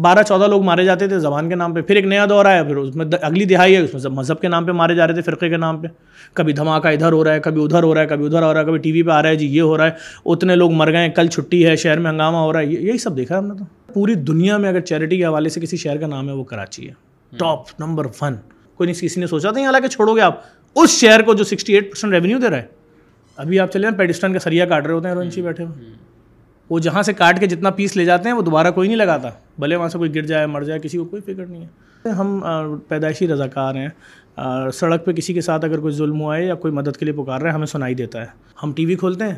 بارہ چودہ لوگ مارے جاتے تھے زبان کے نام پہ۔ پھر ایک نیا دور آیا پھر اس میں اگلی دہائی ہے اس میں مذہب کے نام پہ مارے جا رہے تھے فرقے کے نام پہ۔ کبھی دھماکہ ادھر ہو رہا ہے کبھی ادھر ہو رہا ہے کبھی ادھر ہو رہا ہے کبھی ٹی وی پہ آ رہا ہے جی یہ ہو رہا ہے۔ اتنے لوگ مر گئے کل چھٹی ہے شہر میں ہنگامہ ہو رہا ہے یہی سب دیکھا ہم نے تو۔ پوری دنیا میں اگر چیریٹی کے حوالے سے کسی شہر کا نام ہے وہ کراچی ہے۔ Top number one. کوئی نہیں کسی نے سوچا تھا حالانکہ چھوڑو گے آپ۔ اس شہر کو جو سکسٹی ایٹ پرسینٹ ریونیو دے رہا ہے۔ ابھی آپ چلے ہیں پیڈسٹن کا سریا کاٹ رہے ہوتے ہیں رونچی بیٹھے ہوئے۔ وہ جہاں سے کاٹ کے جتنا پیس لے جاتے ہیں، وہ دوبارہ کوئی نہیں لگاتا۔ بھلے وہاں سے کوئی گر جائے، مر جائے، کسی کو کوئی فکر نہیں ہے۔ ہم پیدائشی رضاکار ہیں۔ سڑک پہ کسی کے ساتھ اگر کوئی ظلم ہوا ہے یا کوئی مدد کے لیے پکار رہا ہے، ہمیں سنائی دیتا ہے۔ ہم ٹی وی کھولتے ہیں۔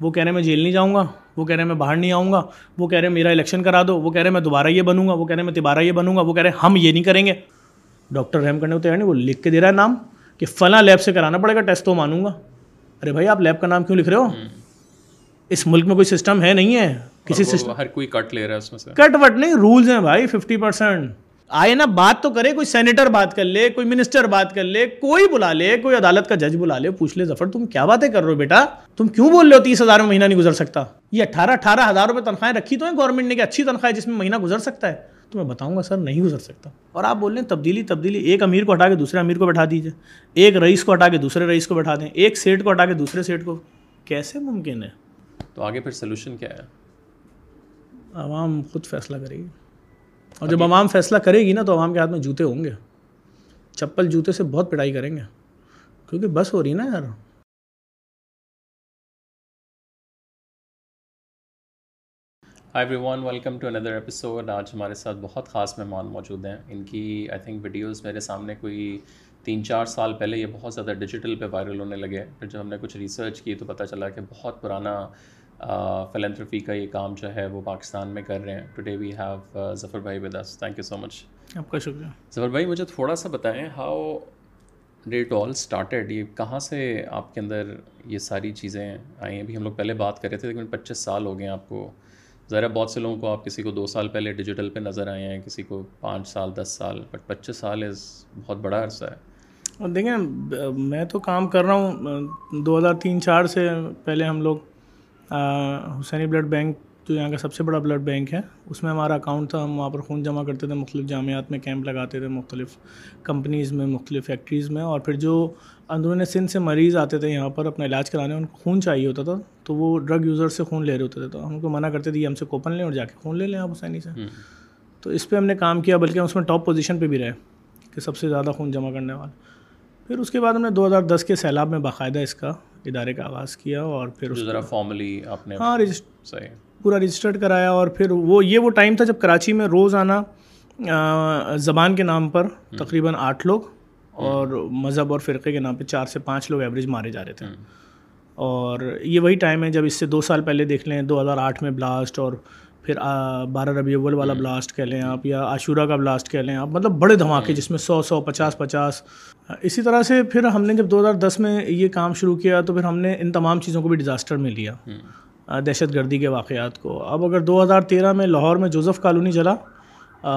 وہ کہہ رہے ہیں، میں جیل نہیں جاؤں گا۔ وہ کہہ رہے ہیں، میں باہر نہیں آؤں گا۔ وہ کہہ رہے ہیں، میرا الیکشن کرا دو۔ وہ کہہ رہے ہیں، میں دوبارہ یہ بنوں گا۔ وہ کہہ رہے ہیں، میں تبارہ یہ بنوں گا۔ وہ کہہ رہے ہیں، ہم یہ نہیں کریں گے۔ ڈاکٹر رحم کرنے ہوتے ہیں نہیں، وہ لکھ کے دے رہا ہے نام کہ فلاں لیب سے کرانا پڑے گا، ٹیسٹ تو مانوں گا۔ ارے بھائی، آپ لیب کا نام کیوں لکھ رہے ہو؟ اس ملک میں کوئی سسٹم ہے نہیں ہے؟ کسی سسٹم ہر کوئی کٹ لے رہا ہے اس میں سے۔ کٹ وٹ نہیں رولز ہیں بھائی ففٹی پرسینٹ آئے نا بات تو کرے کوئی سینیٹر بات کر لے کوئی منسٹر بات کر لے کوئی بلا لے کوئی عدالت کا جج بلا لے پوچھ لے ظفر تم کیا باتیں کر رہے ہو بیٹا؟ تم کیوں بول رہے ہو تیس ہزار میں مہینہ نہیں گزر سکتا؟ یہ اٹھارہ اٹھارہ ہزار روپے تنخواہیں رکھی تو ہیں گورنمنٹ نے کہ اچھی تنخواہ جس میں مہینہ گزر سکتا ہے۔ تو میں بتاؤں گا سر نہیں گزر سکتا۔ اور آپ بول رہے ہیں تبدیلی تبدیلی ایک امیر کو ہٹا کے دوسرے امیر کو بٹھا دیجیے ایک رئیس کو ہٹا کے دوسرے رئیس کو بٹھا دیں۔ ایک سیٹ کو ہٹا کے دوسرے سیٹ کو۔ کیسے ممکن ہے؟ تو آگے پھر سلوشن کیا ہے؟ عوام خود فیصلہ کرے گی۔ اور جب عوام فیصلہ کرے گی نا تو عوام کے ہاتھ میں جوتے ہوں گے۔ چپل جوتے سے بہت پڑھائی کریں گے۔ کیونکہ بس ہو رہی نا یار۔ Hi everyone welcome to another episode آج ہمارے ساتھ بہت خاص مہمان موجود ہیں۔ ان کی آئی تھنک ویڈیوز میرے سامنے کوئی تین چار سال پہلے یہ بہت زیادہ ڈیجیٹل پہ وائرل ہونے لگے پھر جب ہم نے کچھ ریسرچ کی تو پتہ چلا کہ بہت پرانا فلینتھرفی کا یہ کام جو ہے وہ پاکستان میں کر رہے ہیں۔ ٹوڈے وی ہیو ظفر بھائی وداس تھینک یو سو مچ آپ کا شکریہ۔ ظفر بھائی مجھے تھوڑا سا بتائیں ہاؤ ڈیٹ آل اسٹارٹیڈ یہ کہاں سے آپ کے اندر یہ ساری چیزیں آئی ہیں؟ ابھی ہم لوگ پہلے بات کر رہے تھے لیکن پچیس سال ہو گئے ہیں آپ کو۔ ذرا بہت سے لوگوں کو آپ کسی کو دو سال پہلے ڈیجیٹل پہ نظر آئے ہیں کسی کو پانچ سال دس سال بٹ پچیس سال از بہت بڑا عرصہ ہے۔ اور دیکھیں میں تو کام کر رہا ہوں دو ہزار تین چار سے پہلے ہم لوگ حسینی بلڈ بینک جو یہاں کا سب سے بڑا بلڈ بینک ہے۔ اس میں ہمارا اکاؤنٹ تھا ہم وہاں پر خون جمع کرتے تھے مختلف جامعات میں کیمپ لگاتے تھے مختلف کمپنیز میں مختلف فیکٹریز میں۔ اور پھر جو اندرون سندھ سے مریض آتے تھے یہاں پر اپنا علاج کرانے ان کو خون چاہیے ہوتا تھا۔ تو وہ ڈرگ یوزر سے خون لے رہے ہوتے تھے۔ تو ہم کو منع کرتے تھے یہ ہم سے کوپن لیں اور جا کے خون لے لیں آپ حسینی سے۔ تو اس پہ ہم نے کام کیا بلکہ اس میں ٹاپ پوزیشن پہ بھی رہے کہ سب سے زیادہ خون جمع کرنے والا پھر اس کے بعد ہم نے دو ہزار دس کے سیلاب میں باقاعدہ اس کا ادارے کا آغاز کیا اور پھر ذرا فارملی آپ نے ہاں صحیح. پورا رجسٹرڈ کرایا اور پھر وہ یہ وہ ٹائم تھا جب کراچی میں روز آنا زبان کے نام پر تقریباً آٹھ لوگ اور مذہب اور فرقے کے نام پہ چار سے پانچ لوگ ایوریج مارے جا رہے تھے. اور یہ وہی ٹائم ہے جب اس سے دو سال پہلے دیکھ لیں دو ہزار آٹھ میں بلاسٹ اور پھر بارہ ربیع اول والا بلاسٹ کہہ لیں آپ یا عاشورہ کا بلاسٹ کہہ لیں آپ مطلب بڑے دھماکے جس میں سو سو پچاس پچاس۔ اسی طرح سے پھر ہم نے جب دو ہزار دس میں یہ کام شروع کیا تو پھر ہم نے ان تمام چیزوں کو بھی ڈیزاسٹر میں لیا۔ دہشت گردی کے واقعات کو۔ اب اگر دو ہزار تیرہ میں لاہور میں جوزف کالونی چلا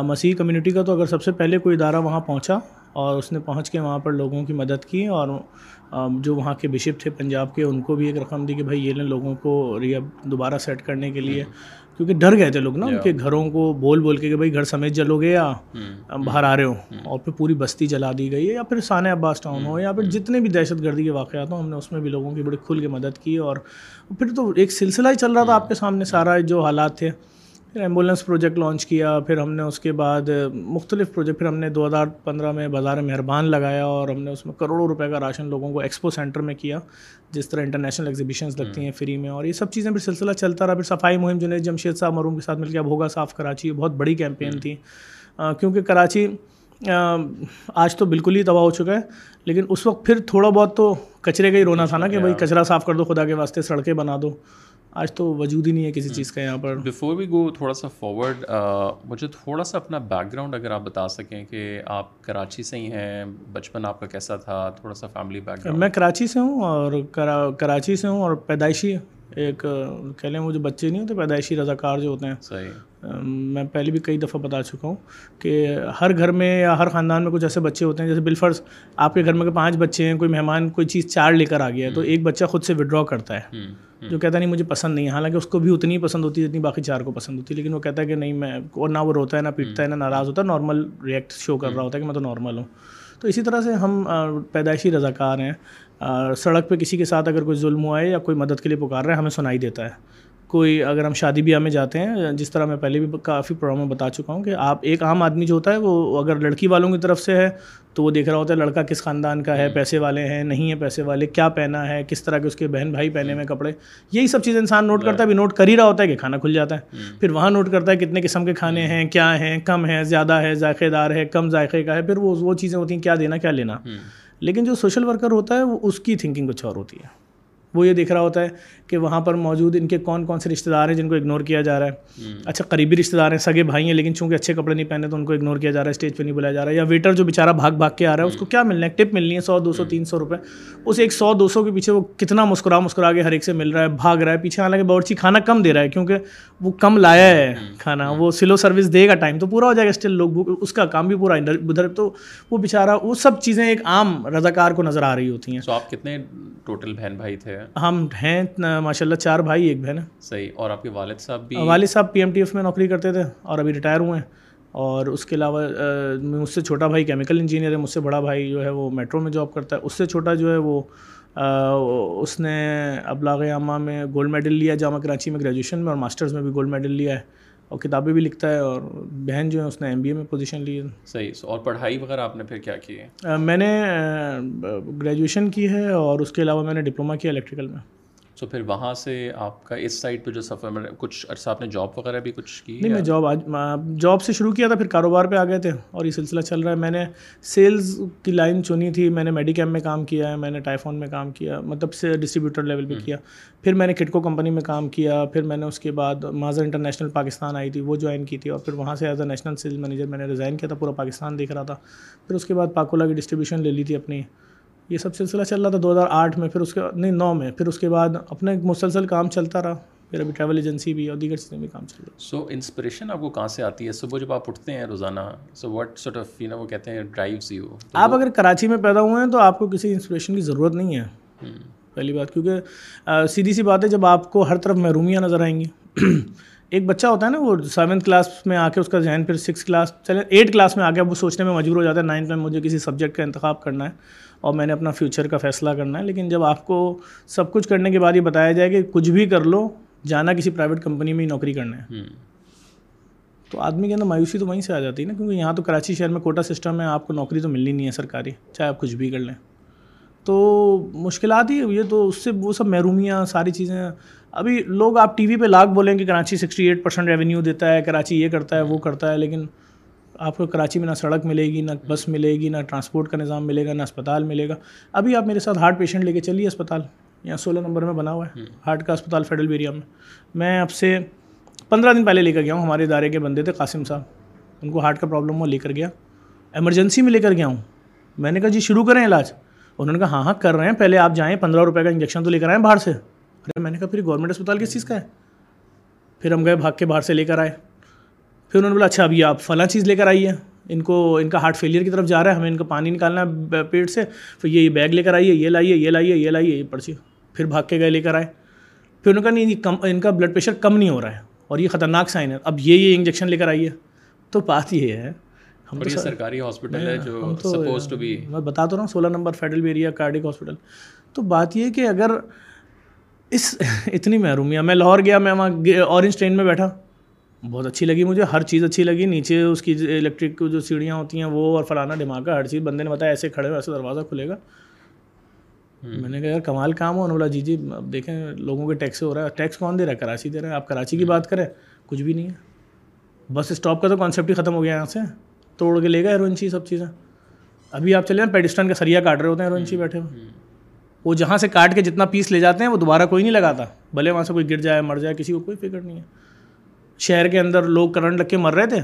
مسیح کمیونٹی کا تو اگر سب سے پہلے کوئی ادارہ وہاں پہنچا اور اس نے پہنچ کے وہاں پر لوگوں کی مدد کی اور جو وہاں کے بشپ تھے پنجاب کے ان کو بھی ایک رقم دی کہ بھائی یہ لیں لوگوں کو ریب دوبارہ سیٹ کرنے کے لیے۔ کیونکہ ڈر گئے تھے لوگ نا ان کے گھروں کو بول بول کے کہ بھائی گھر سمیت جلو گے یا باہر آ رہے ہو اور پھر پوری بستی جلا دی گئی ہے یا پھر سانہ عباس ٹاؤن ہو یا پھر جتنے بھی دہشت گردی کے واقعات ہوں ہم نے اس میں بھی لوگوں کی بڑی کھل کے مدد کی اور پھر تو ایک سلسلہ ہی چل رہا تھا آپ کے سامنے سارا جو حالات تھے۔ پھر ایمبولینس پروجیکٹ لانچ کیا پھر ہم نے اس کے بعد مختلف پروجیکٹ پھر ہم نے دو ہزار پندرہ میں بازار مہربان لگایا اور ہم نے اس میں کروڑوں روپے کا راشن لوگوں کو ایکسپو سینٹر میں کیا جس طرح انٹرنیشنل ایگزیبیشنز لگتی ہیں فری میں اور یہ سب چیزیں پھر سلسلہ چلتا رہا۔ پھر صفائی مہم جنید جمشید صاحب مروم کے ساتھ مل کے اب ہوگا صاف کراچی بہت بڑی کیمپین تھی۔ کیونکہ کراچی آج تو بالکل ہی تباہ ہو چکا ہے لیکن اس وقت پھر تھوڑا بہت تو کچرے کا ہی رونا تھا نا کہ بھائی کچرا صاف کر دو خدا کے واسطے سڑکیں بنا دو۔ آج تو وجود ہی نہیں ہے کسی چیز کا یہاں پر۔ بفور وی گو تھوڑا سا فارورڈ مجھے تھوڑا سا اپنا بیک گراؤنڈ اگر آپ بتا سکیں کہ آپ کراچی سے ہی ہیں بچپن آپ کا کیسا تھا؟ تھوڑا سا فیملی بیک گراؤنڈ میں کراچی سے ہوں اور کراچی سے ہوں اور پیدائشی ایک کہہ لیں وہ جو بچے نہیں ہوتے پیدائشی رضاکار جو ہوتے ہیں۔ صحیح۔ میں پہلے بھی کئی دفعہ بتا چکا ہوں کہ ہر گھر میں یا ہر خاندان میں کچھ ایسے بچے ہوتے ہیں جیسے بالفرض آپ کے گھر میں پانچ بچے ہیں کوئی مہمان کوئی چیز چار لے کر آ گیا ہے تو ایک بچہ خود سے ودرا کرتا ہے۔ جو کہتا نہیں مجھے پسند نہیں ہے۔ حالانکہ اس کو بھی اتنی پسند ہوتی ہے جتنی باقی چار کو پسند ہوتی ہے لیکن وہ کہتا ہے کہ نہیں میں اور نہ وہ روتا ہے نہ پیٹتا ہے نہ ناراض ہوتا ہے نارمل ریئیکٹ شو کر رہا ہوتا ہے کہ میں تو نارمل ہوں۔ تو اسی طرح سے ہم پیدائشی رضاکار ہیں۔ سڑک پہ کسی کے ساتھ اگر کوئی ظلم ہوا ہے یا کوئی مدد کے لیے پکار رہا ہے ہمیں سنائی دیتا ہے۔ کوئی اگر ہم شادی بیاہ میں جاتے ہیں جس طرح میں پہلے بھی کافی پروگرام میں بتا چکا ہوں کہ آپ ایک عام آدمی جو ہوتا ہے وہ اگر لڑکی والوں کی طرف سے ہے تو وہ دیکھ رہا ہوتا ہے لڑکا کس خاندان کا ہے پیسے والے ہیں نہیں ہے پیسے والے کیا پہنا ہے کس طرح کے اس کے بہن بھائی پہنے ہوئے کپڑے۔ یہی سب چیزیں انسان نوٹ کرتا ہے ابھی نوٹ کر ہی رہا ہوتا ہے کہ کھانا کھل جاتا ہے۔ پھر وہاں نوٹ کرتا ہے کتنے قسم کے کھانے ہیں کیا ہیں کم ہے زیادہ ہے ذائقے دار ہے کم ذائقے کا ہے۔ پھر وہ وہ چیزیں ہوتی ہیں کیا دینا کیا لینا۔ لیکن جو سوشل ورکر ہوتا ہے وہ اس کی تھنکنگ کچھ اور ہوتی ہے۔ وہ یہ دیکھ رہا ہوتا ہے کہ وہاں پر موجود ان کے کون کون سے رشتہ دار ہیں جن کو اگنور کیا جا رہا ہے۔ اچھا قریبی رشتہ دار ہیں سگے بھائی ہیں لیکن چونکہ اچھے کپڑے نہیں پہنے تو ان کو اگنور کیا جا رہا ہے اسٹیج پہ نہیں بلایا جا رہا ہے۔ یا ویٹر جو بیچارہ بھاگ بھاگ کے آ رہا ہے اس کو کیا ملنا ہے؟ ٹپ ملنی ہے سو دو سو تین سو روپے۔ اس ایک سو دو سو کے پیچھے وہ کتنا مسکرا مسکرا کے ہر ایک سے مل رہا ہے بھاگ رہا ہے۔ پیچھے حالانکہ باورچی کھانا کم دے رہا ہے کیونکہ وہ کم لایا ہے کھانا۔ وہ سلو سروس دے گا ٹائم تو پورا ہو جائے گا اسٹل لوگ اس کا کام بھی پورا ادھر تو وہ بیچارہ وہ سب چیزیں ایک عام رضاکار کو نظر آ رہی ہوتی ہیں۔ آپ کتنے ٹوٹل بہن بھائی تھے؟ ہم ہیں ماشاء اللہ چار بھائی ایک بہن ہے صحیح اور آپ کے والد صاحب بھی؟ والد صاحب پی ایم ٹی ایف میں نوکری کرتے تھے اور ابھی ریٹائر ہوئے ہیں۔ اور اس کے علاوہ مجھ سے چھوٹا بھائی کیمیکل انجینئر ہے مجھ سے بڑا بھائی جو ہے وہ میٹرو میں جاب کرتا ہے۔ اس سے چھوٹا جو ہے وہ اس نے ابلاغ عامہ میں گولڈ میڈل لیا جامعہ کراچی میں گریجویشن میں اور ماسٹرز میں بھی گولڈ میڈل لیا ہے۔ اور کتابیں بھی لکھتا ہے اور بہن جو ہے اس نے ایم بی اے میں پوزیشن لی ہے۔ صحیح اور پڑھائی وغیرہ آپ نے پھر کیا کی ہے؟ میں نے گریجویشن کی ہے اور اس کے علاوہ میں نے ڈپلوما کیا الیکٹریکل میں۔ تو پھر وہاں سے آپ کا اس سائڈ پہ جو سفر میں کچھ عرصہ آپ نے جاب وغیرہ بھی کچھ کی نہیں میں جاب آج جاب سے شروع کیا تھا پھر کاروبار پہ آ گئے تھے اور یہ سلسلہ چل رہا ہے۔ میں نے سیلز کی لائن چنی تھی میں نے میڈی کیمپ میں کام کیا ہے میں نے ٹائفون میں کام کیا مطلب سے ڈسٹریبیوٹر لیول پہ کیا۔ پھر میں نے کٹکو کمپنی میں کام کیا پھر میں نے اس کے بعد ماضر انٹرنیشنل پاکستان آئی تھی وہ جوائن کی تھی اور پھر وہاں سے as a national sales manager میں نے ریزائن کیا تھا پورا پاکستان دیکھ رہا تھا۔ پھر اس کے بعد پاکولا کی ڈسٹریبیوشن لے لی تھی اپنی۔ یہ سب سلسلہ چل رہا تھا دو ہزار آٹھ میں پھر اس کے نہیں نو میں پھر اس کے بعد اپنے مسلسل کام چلتا رہا۔ پھر ابھی ٹریول ایجنسی بھی اور دیگر چیزیں بھی کام چل رہی سو انسپریشن آپ کو کہاں سے آتی ہے؟ صبح جب آپ اٹھتے ہیں روزانہ so what sort of you know وہ کہتے ہیں ڈرائیوز یو آپ اگر کراچی میں پیدا ہوئے ہیں تو آپ کو کسی انسپریشن کی ضرورت نہیں ہے۔ پہلی بات کیونکہ سیدھی سی بات ہے جب آپ کو ہر طرف محرومیاں نظر آئیں گی۔ ایک بچہ ہوتا ہے نا وہ سیونتھ کلاس میں آ کے اس کا ذہن پھر سکس کلاس چلے ایٹ کلاس میں آ کے وہ سوچنے میں مجبور ہو جاتا ہے نائنتھ میں مجھے کسی سبجیکٹ کا انتخاب کرنا ہے۔ اور میں نے اپنا فیوچر کا فیصلہ کرنا ہے۔ لیکن جب آپ کو سب کچھ کرنے کے بعد یہ بتایا جائے کہ کچھ بھی کر لو جانا کسی پرائیویٹ کمپنی میں ہی نوکری کرنا ہے۔ تو آدمی کے اندر مایوسی تو وہیں سے آ جاتی ہے نا کیونکہ یہاں تو کراچی شہر میں کوٹا سسٹم ہے آپ کو نوکری تو ملنی نہیں ہے سرکاری چاہے آپ کچھ بھی کر لیں۔ تو مشکلات ہی یہ تو اس سے وہ سب محرومیاں ساری چیزیں۔ ابھی لوگ آپ ٹی وی پہ لاکھ بولیں کہ Karachi sixty eight percent revenue دیتا ہے کراچی یہ کرتا ہے وہ کرتا ہے لیکن آپ کو کراچی میں نہ سڑک ملے گی نہ بس ملے گی نہ ٹرانسپورٹ کا نظام ملے گا نہ اسپتال ملے گا۔ ابھی آپ میرے ساتھ ہارٹ پیشنٹ لے کے چلیے اسپتال۔ یہاں سولہ نمبر میں بنا ہوا ہے۔ ہارٹ کا اسپتال فیڈرل بیریا میں۔ میں اب سے پندرہ دن پہلے لے کر گیا ہوں۔ ہمارے ادارے کے بندے تھے قاسم صاحب۔ ان کو ہارٹ کا پرابلم ہوا لے کر گیا۔ ایمرجنسی میں لے کر گیا ہوں۔ میں نے کہا جی شروع کریں علاج. انہوں نے کہا ہاں ہاں کر رہے ہیں۔ پہلے آپ جائیں پندرہ روپے کا انجیکشن تو لے کر آئیں باہر سے۔ ارے میں نے کہا پھر گورنمنٹ اسپتال کس چیز کا ہے؟ پھر ہم گئے بھاگ کے باہر سے لے کر آئے۔ پھر انہوں نے بولا اچھا ابھی آپ فلاں چیز لے کر آئیے۔ ان کو ان کا ہارٹ فیلئر کی طرف جا رہا ہے ہمیں ان کا پانی نکالنا ہے پیٹ سے۔ پھر یہ بیگ لے کر آئیے یہ لائیے یہ لائیے یہ لائیے یہ پرچی۔ پھر بھاگ کے گئے لے کر آئے۔ پھر انہوں نے کہا نہیں کم ان کا بلڈ پریشر کم نہیں ہو رہا ہے۔ اور یہ خطرناک سائن ہے۔ اب یہ یہ انجیکشن لے کر آئیے۔ تو بات یہ ہے ہم تو سرکاری ہاسپٹل ہے جو سپوز ٹو بی میں بتا تو رہا ہوں سولہ number federal B area cardiac hospital تو بات یہ کہ اگر اس اتنی محرومیاں میں لاہور گیا میں وہاں اورنج ٹرین میں بیٹھا۔ بہت اچھی لگی مجھے ہر چیز اچھی لگی۔ نیچے اس کی الیکٹرک جو سیڑھیاں ہوتی ہیں وہ اور فلانا دھماکہ ہر چیز۔ بندے نے بتایا ایسے کھڑے ہو ایسے دروازہ کھلے گا۔ میں نے کہا یار کمال کام ہو بولا جی جی اب دیکھیں لوگوں کے ٹیکس ہو رہا ہے۔ ٹیکس کون دے رہا ہے؟ کراچی دے رہا ہے۔ آپ کراچی کی بات کریں کچھ بھی نہیں ہے۔ بس اسٹاپ کا تو کانسیپٹ ہی ختم ہو گیا یہاں سے۔ توڑ کے لے گا ہیروئنچی سب چیزیں۔ ابھی آپ چلے نا پیڈسٹن کا سریا کاٹ رہے ہوتے ہیں ہیروئنچی بیٹھے ہوئے۔ وہ جہاں سے کاٹ کے جتنا پیس لے جاتے ہیں وہ دوبارہ کوئی نہیں لگاتا۔ بھلے وہاں سے کوئی گر جائے مر جائے کسی کو کوئی فکر نہیں ہے۔ شہر کے اندر لوگ کرنٹ لگ کے مر رہے تھے،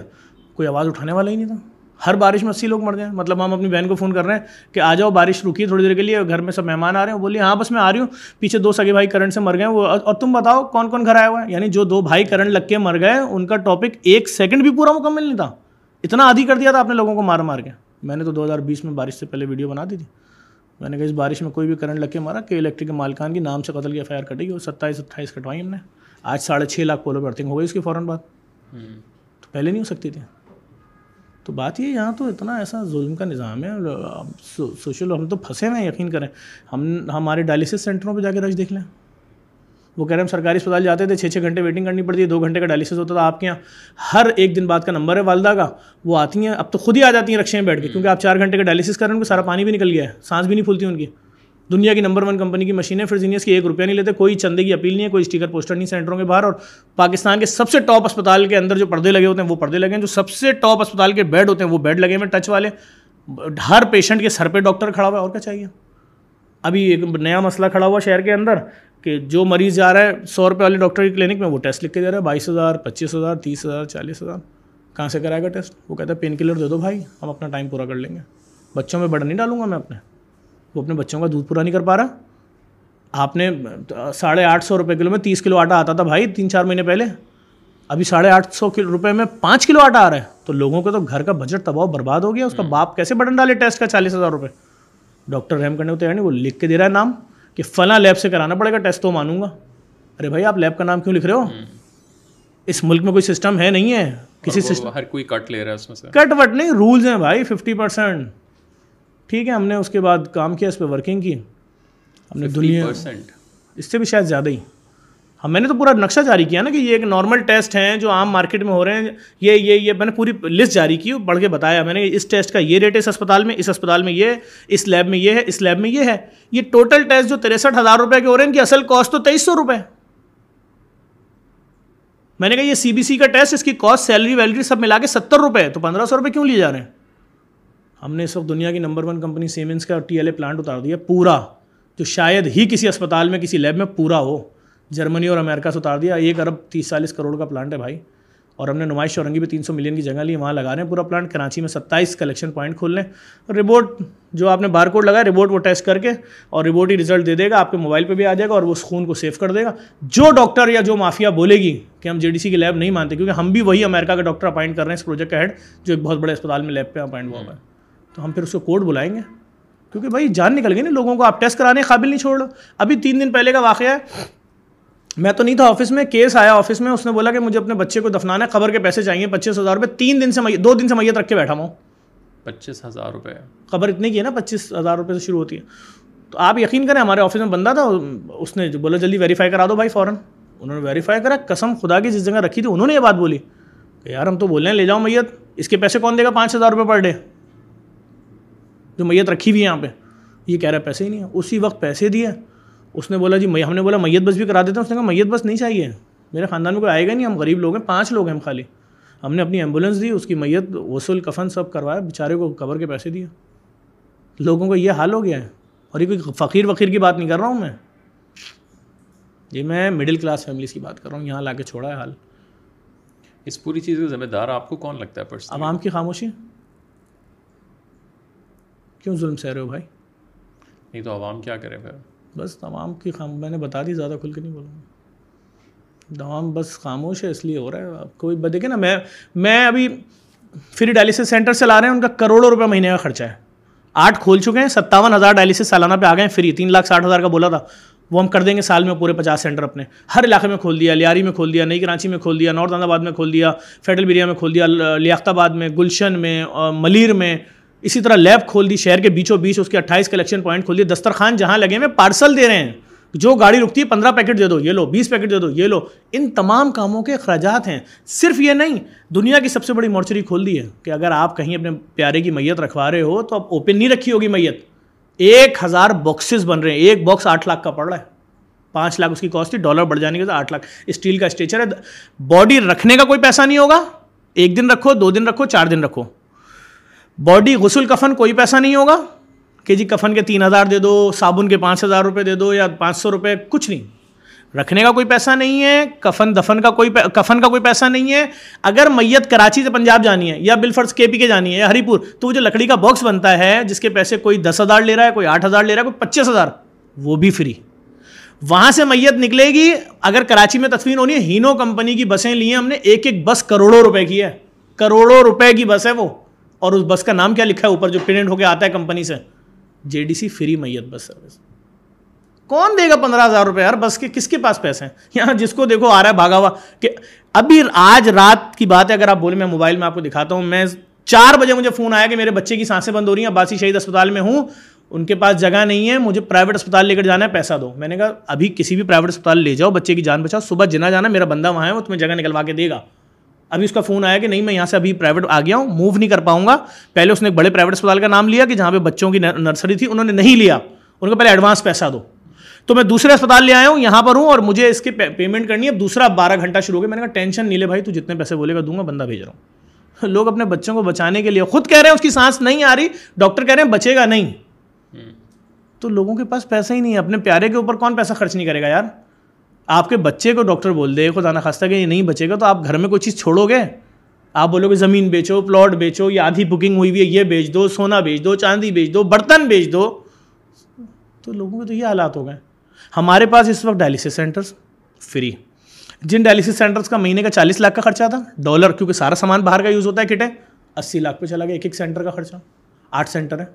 کوئی آواز اٹھانے والا ہی نہیں تھا۔ ہر بارش میں اسی لوگ مر جائیں مطلب ہم اپنی بہن کو فون کر رہے ہیں کہ آ جاؤ، بارش رکی تھوڑی دیر کے لیے، گھر میں سب مہمان آ رہے ہیں۔ بولیے ہاں بس میں آ رہی ہوں۔ پیچھے دو سگے بھائی کرنٹ سے مر گئے وہ، اور تم بتاؤ کون کون گھر آیا ہوا ہے؟ یعنی جو دو بھائی کرنٹ لگ کے مر گئے ان کا ٹاپک ایک سیکنڈ بھی پورا مکمل نہیں تھا۔ اتنا عادی کر دیا تھا آپ نے لوگوں کو مار مار کے۔ میں نے تو دو ہزار بیس میں بارش سے پہلے ویڈیو بنا دی تھی۔ میں نے کہا، اس بارش میں کوئی بھی کرنٹ لگ کے مارا کہ الیکٹرک کے مالکان کی نام سے قتل کی ایف آئی آر کٹے گی اور ستائیس اٹھائیس کٹوائی ہم نے۔ آج ساڑھے چھ لاکھ پولو برتنگ ہو گئی اس کی فوراً بات۔ تو پہلے نہیں ہو سکتی تھی۔ تو بات یہ یہاں تو اتنا ایسا ظلم کا نظام ہے سوشل ہم تو پھنسے ہوئے ہیں یقین کریں۔ ہم ہمارے ڈائلسس سینٹروں پہ جا کے رش دیکھ لیں۔ وہ کہہ رہے ہیں سرکاری اسپتال جاتے تھے چھ چھ گھنٹے ویٹنگ کرنی پڑتی ہے دو گھنٹے کا ڈائلسس ہوتا تھا آپ کے یہاں۔ ہر ایک دن بعد کا نمبر ہے والدہ کا۔ وہ آتی ہیں اب تو خود ہی آ جاتی ہیں رکشے میں بیٹھ کے کیونکہ آپ چار گھنٹے کا ڈائلسس کر رہے ہیں ان کو سارا پانی بھی نکل گیا ہے سانس بھی نہیں پھولتی ان کی۔ دنیا کی نمبر ون کمپنی کی مشینیں فرزینیس کی ایک روپیہ نہیں لیتے، کوئی چندے کی اپیل نہیں ہے، کوئی اسٹیکر پوسٹر نہیں، سینٹروں کے باہر، اور پاکستان کے سب سے ٹاپ اسپتال کے اندر جو پردے لگے ہوتے ہیں، وہ پردے لگے ہیں۔ جو سب سے ٹاپ اسپتال کے بیڈ ہوتے ہیں، وہ بیڈ لگے ہوئے ٹچ والے۔ ہر پیشنٹ کے سر پہ ڈاکٹر کھڑا ہوا ہے، اور کیا چاہیے؟ ابھی ایک نیا مسئلہ کھڑا ہوا شہر کے اندر کہ جو مریض جا رہا ہے، سو روپے والے ڈاکٹر کی کلینک میں، وہ ٹیسٹ لکھ کے دے رہا ہے، بائیس ہزار، پچیس ہزار، تیس ہزار، چالیس ہزار۔ کہاں سے کرائے گا ٹیسٹ؟ وہ کہتا ہے، پین کلر دے دو بھائی، ہم اپنا ٹائم پورا کر لیں گے۔ بچوں میں بڑا نہیں ڈالوں گا میں اپنے۔ وہ اپنے بچوں کا دودھ پورا نہیں کر پا رہا۔ آپ نے ساڑھے آٹھ سو روپے کلو میں تیس کلو آٹا آتا تھا بھائی تین چار مہینے پہلے۔ ابھی ساڑھے آٹھ سو روپے میں پانچ کلو آٹا آ رہا ہے۔ تو لوگوں کو تو گھر کا بجٹ تباہ برباد ہو گیا۔ اس کا باپ کیسے بٹن ڈالے ٹیسٹ کا چالیس ہزار روپے؟ ڈاکٹر رحم کرنے کو تیار نہیں وہ لکھ کے دے رہا ہے نام کہ فلاں لیب سے کرانا پڑے گا ٹیسٹ تو مانوں گا۔ ارے بھائی آپ لیب کا نام کیوں لکھ رہے ہو؟ اس ملک میں کوئی سسٹم ہے نہیں ہے۔ کسی سسٹم ہر کوئی کٹ لے رہا ہے اس میں سے۔ کٹ وٹ نہیں رولز ہیں بھائی ففٹی پرسینٹ۔ ٹھیک ہے ہم نے اس کے بعد کام کیا اس پہ ورکنگ کی۔ ہم نے دنیا اس سے بھی شاید زیادہ ہی۔ ہم میں نے تو پورا نقشہ جاری کیا نا کہ یہ ایک نارمل ٹیسٹ ہیں جو عام مارکیٹ میں ہو رہے ہیں۔ یہ یہ یہ میں نے پوری لسٹ جاری کی پڑھ کے بتایا۔ میں نے اس ٹیسٹ کا یہ ریٹ ہے اس اسپتال میں اس اسپتال میں یہ اس لیب میں یہ ہے اس لیب میں یہ ہے۔ یہ ٹوٹل ٹیسٹ جو تریسٹھ ہزار روپے کے ہو رہے ہیں ان کی اصل کاسٹ تو تیئیس سو روپے۔ میں نے کہا یہ سی بی سی کا ٹیسٹ اس کی کاسٹ سیلری ویلری سب ملا کے ستر روپے۔ تو پندرہ سو روپے کیوں لیے جا رہے ہیں؟ ہم نے اس وقت دنیا کی نمبر ون کمپنی سیمنس کا ٹی ایل اے پلانٹ اتار دیا، پورا، جو شاید ہی کسی اسپتال میں، کسی لیب میں پورا ہو، جرمنی اور امریکہ سے اتار دیا۔ ایک ارب تیس چالیس کروڑ کا پلانٹ ہے بھائی۔ اور ہم نے نمائش چورنگی بھی تین سو ملین کی جگہ لی، وہاں لگا رہے ہیں پورا پلانٹ کراچی میں ستائیس کلیکشن پوائنٹ کھول لیں۔ رپورٹ جو آپ نے بار کوڈ لگایا رپورٹ وہ ٹیسٹ کر کے اور رپورٹ ہی رزلٹ دے دے گا، آپ کے موبائل پہ بھی آ جائے گا اور وہ اس خون کو سیو کر دے گا۔ جو ڈاکٹر یا جو مافیا بولے گی کہ ہم جے ڈی سی کی لیب نہیں مانتے، کیونکہ ہم بھی وہی امریکہ کا ڈاکٹر اپائنٹ کر رہے ہیں اس پروجیکٹ کا ہیڈ جو ایک بہت بڑے اسپتال میں لیب پہ اپائنٹ ہوا ہوا ہے۔ تو ہم پھر اس کو کوڈ بلائیں گے۔ کیونکہ بھائی جان نکل گئی نا لوگوں کو آپ ٹیسٹ کرانے قابل نہیں چھوڑ ابھی تین دن پہلے کا واقعہ ہے۔ میں تو نہیں تھا آفس میں کیس آیا آفس میں اس نے بولا کہ مجھے اپنے بچے کو دفنانا ہے قبر کے پیسے چاہیے پچیس ہزار روپئے تین دن سے دو دن سے میت رکھ کے بیٹھا ہوں پچیس ہزار روپے۔ قبر اتنی کی ہے نا پچیس ہزار روپئے سے شروع ہوتی ہے۔ تو آپ یقین کریں ہمارے آفس میں بندہ تھا اس نے بولا جلدی ویریفائی کرا دو بھائی فوراً۔ انہوں نے ویریفائی کرا قسم خدا کی جس جگہ رکھی تھی انہوں نے یہ بات بولی کہ یار ہم تو بول رہے ہیں لے جاؤ میت اس کے پیسے کون دے گا؟ پانچ ہزار روپئے پر ڈے۔ جو میت رکھی ہوئی ہے یہاں پہ یہ کہہ رہا ہے پیسے ہی نہیں ہے اسی وقت پیسے دیے۔ اس نے بولا جی ہم نے بولا میت بس بھی کرا دیتے ہیں۔ اس نے کہا میت بس نہیں چاہیے۔ میرے خاندان میں کوئی آئے گا نہیں ہم غریب لوگ ہیں پانچ لوگ ہیں ہم خالی۔ ہم نے اپنی ایمبولینس دی اس کی میت وصول کفن سب کروایا بیچارے کو کور کے پیسے دیے۔ لوگوں کو یہ حال ہو گیا ہے۔ اور یہ کوئی فقیر وقیر کی بات نہیں کر رہا ہوں میں۔ یہ میں مڈل کلاس فیملیز کی بات کر رہا ہوں یہاں لا کے چھوڑا ہے حال۔ اس پوری چیز کا ذمہ دار آپ کو کون لگتا ہے عوام کی خاموشی۔ کیوں ظلم سہ رہے ہو بھائی؟ نہیں تو عوام کیا کرے پھر؟ بس تمام کی خام میں نے بتا دی زیادہ کھل کے نہیں بولوں گا۔ تمام بس خاموش ہے اس لیے ہو رہا ہے۔ آپ کوئی دیکھیں نا میں میں ابھی فری ڈائلسس سینٹر سے لا رہے ہیں ان کا کروڑوں روپے مہینے کا خرچہ ہے۔ آٹھ کھول چکے ہیں ستاون ہزار ڈائلسس سالانہ پہ آ گئے ہیں فری۔ تین لاکھ ساٹھ ہزار کا بولا تھا۔ وہ ہم کر دیں گے سال میں پورے پچاس سینٹر اپنے۔ ہر علاقے میں کھول دیا لیاری میں کھول دیا نئی کراچی میں کھول دیا نارتھ آباد میں کھول دیا فیڈل بریا میں کھول دیا لیاقت آباد میں گلشن میں ملیر میں۔ اسی طرح لیب کھول دی، شہر کے بیچوں بیچ اس کے اٹھائیس کلیکشن پوائنٹ کھول دیے، دسترخوان جہاں لگے ہوئے پارسل دے رہے ہیں۔ جو گاڑی رکتی ہے، پندرہ پیکٹ دے دو، یہ لو، بیس پیکٹ دے دو، یہ لو۔ ان تمام کاموں کے اخراجات ہیں۔ صرف یہ نہیں، دنیا کی سب سے بڑی مورچری کھول دی ہے کہ اگر آپ کہیں اپنے پیارے کی میت رکھوا رہے ہو تو آپ اوپن نہیں رکھی ہوگی میت۔ ایک ہزار باکسز بن رہے ہیں، ایک باکس آٹھ لاکھ کا پڑ رہا ہے۔ پانچ لاکھ اس کی کاسٹ تھی ڈالر بڑھ جانے کے بعد آٹھ لاکھ۔ اسٹیل کا اسٹیچر ہے باڈی رکھنے کا کوئی پیسہ نہیں ہوگا۔ ایک دن رکھو، دو دن رکھو، چار دن رکھو۔ باڈی غسل کفن کوئی پیسہ نہیں ہوگا کہ جی کفن کے تین ہزار دے دو، صابن کے پانچ ہزار روپے دے دو یا پانچ سو روپے، کچھ نہیں۔ رکھنے کا کوئی پیسہ نہیں ہے، کفن، دفن کا کوئی کفن کا کوئی پیسہ نہیں ہے۔ اگر میت کراچی سے پنجاب جانی ہے یا بلفرس کے پی کے جانی ہے یا ہری پور، تو وہ جو لکڑی کا باکس بنتا ہے، جس کے پیسے کوئی دس ہزار لے رہا ہے، کوئی آٹھ ہزار لے رہا ہے، کوئی پچیس ہزار، وہ بھی فری۔ وہاں سے میت نکلے گی۔ اگر کراچی میں تدفین ہونی ہے، ہینو کمپنی کی بسیں لی ہیں ہم نے، ایک ایک بس کروڑوں روپے کی ہے۔ کروڑوں روپے کی بس ہے وہ۔ اور اس بس کا نام کیا لکھا ہے اوپر جو پرنٹ ہو کے آتا ہے کمپنی سے؟ جے ڈی سی فری میت بس سروس کون دے گا پندرہ ہزار روپے یار؟ بس کے کس کے پاس پیسے ہیں؟ یہاں جس کو دیکھو آ رہا ہے بھاگا ہوا کہ ابھی آج رات کی بات ہے، اگر آپ بولے میں موبائل میں آپ کو دکھاتا ہوں، میں چار بجے مجھے فون آیا کہ میرے بچے کی سانسیں بند ہو رہی ہیں باسی شہید اسپتال میں ہوں، ان کے پاس جگہ نہیں ہے، مجھے پرائیویٹ اسپتال لے کر جانا ہے، پیسہ دو۔ میں نے کہا، ابھی کسی بھی پرائیویٹ اسپتال لے جاؤ، بچے کی جان بچاؤ، صبح جنا جانا، میرا بندہ وہاں ہے، وہ تمہیں جگہ نکلوا کے دے گا۔ ابھی اس کا فون آیا کہ نہیں میں یہاں سے ابھی پرائیویٹ آ گیا ہوں موو نہیں کر پاؤں گا۔ پہلے اس نے ایک بڑے پرائیویٹ اسپتال کا نام لیا کہ جہاں پہ بچوں کی نرسری تھی انہوں نے نہیں لیا۔ ان کو پہلے ایڈوانس پیسہ دو۔ تو میں دوسرے اسپتال لے آیا ہوں یہاں پر ہوں اور مجھے اس کی پیمنٹ کرنی ہے۔ اب بارہ گھنٹہ شروع ہو گیا۔ میں نے کہا ٹینشن نہیں لے بھائی تو جتنے پیسے بولے گا دوں گا بندہ بھیج رہا ہوں۔ لوگ اپنے بچوں کو بچانے کے لیے خود کہہ رہے ہیں اس کی سانس نہیں آ رہی۔ ڈاکٹر کہہ رہے ہیں بچے گا نہیں۔ تو لوگوں کے پاس پیسہ ہی نہیں ہے اپنے پیارے کے اوپر کون پیسہ خرچ نہیں کرے گا یار؟ آپ کے بچے کو ڈاکٹر بول دے، خدا نخواستہ کہ یہ نہیں بچے گا تو آپ گھر میں کوئی چیز چھوڑو گے؟ آپ بولو گے زمین بیچو، پلاٹ بیچو یا آدھی بکنگ ہوئی ہوئی ہے، یہ بیچ دو، سونا بیچ دو، چاندی بیچ دو، برتن بیچ دو۔ تو لوگوں کے تو یہ حالات ہو گئے۔ ہمارے پاس اس وقت ڈائلسس سینٹرس فری جن ڈائلسس سینٹرس کا مہینے کا چالیس لاکھ کا خرچہ تھا ڈالر کیونکہ سارا سامان باہر کا یوز ہوتا ہے کٹے اسی لاکھ پہ چلا گیا، ایک ایک سینٹر کا خرچہ۔ آٹھ سینٹر ہے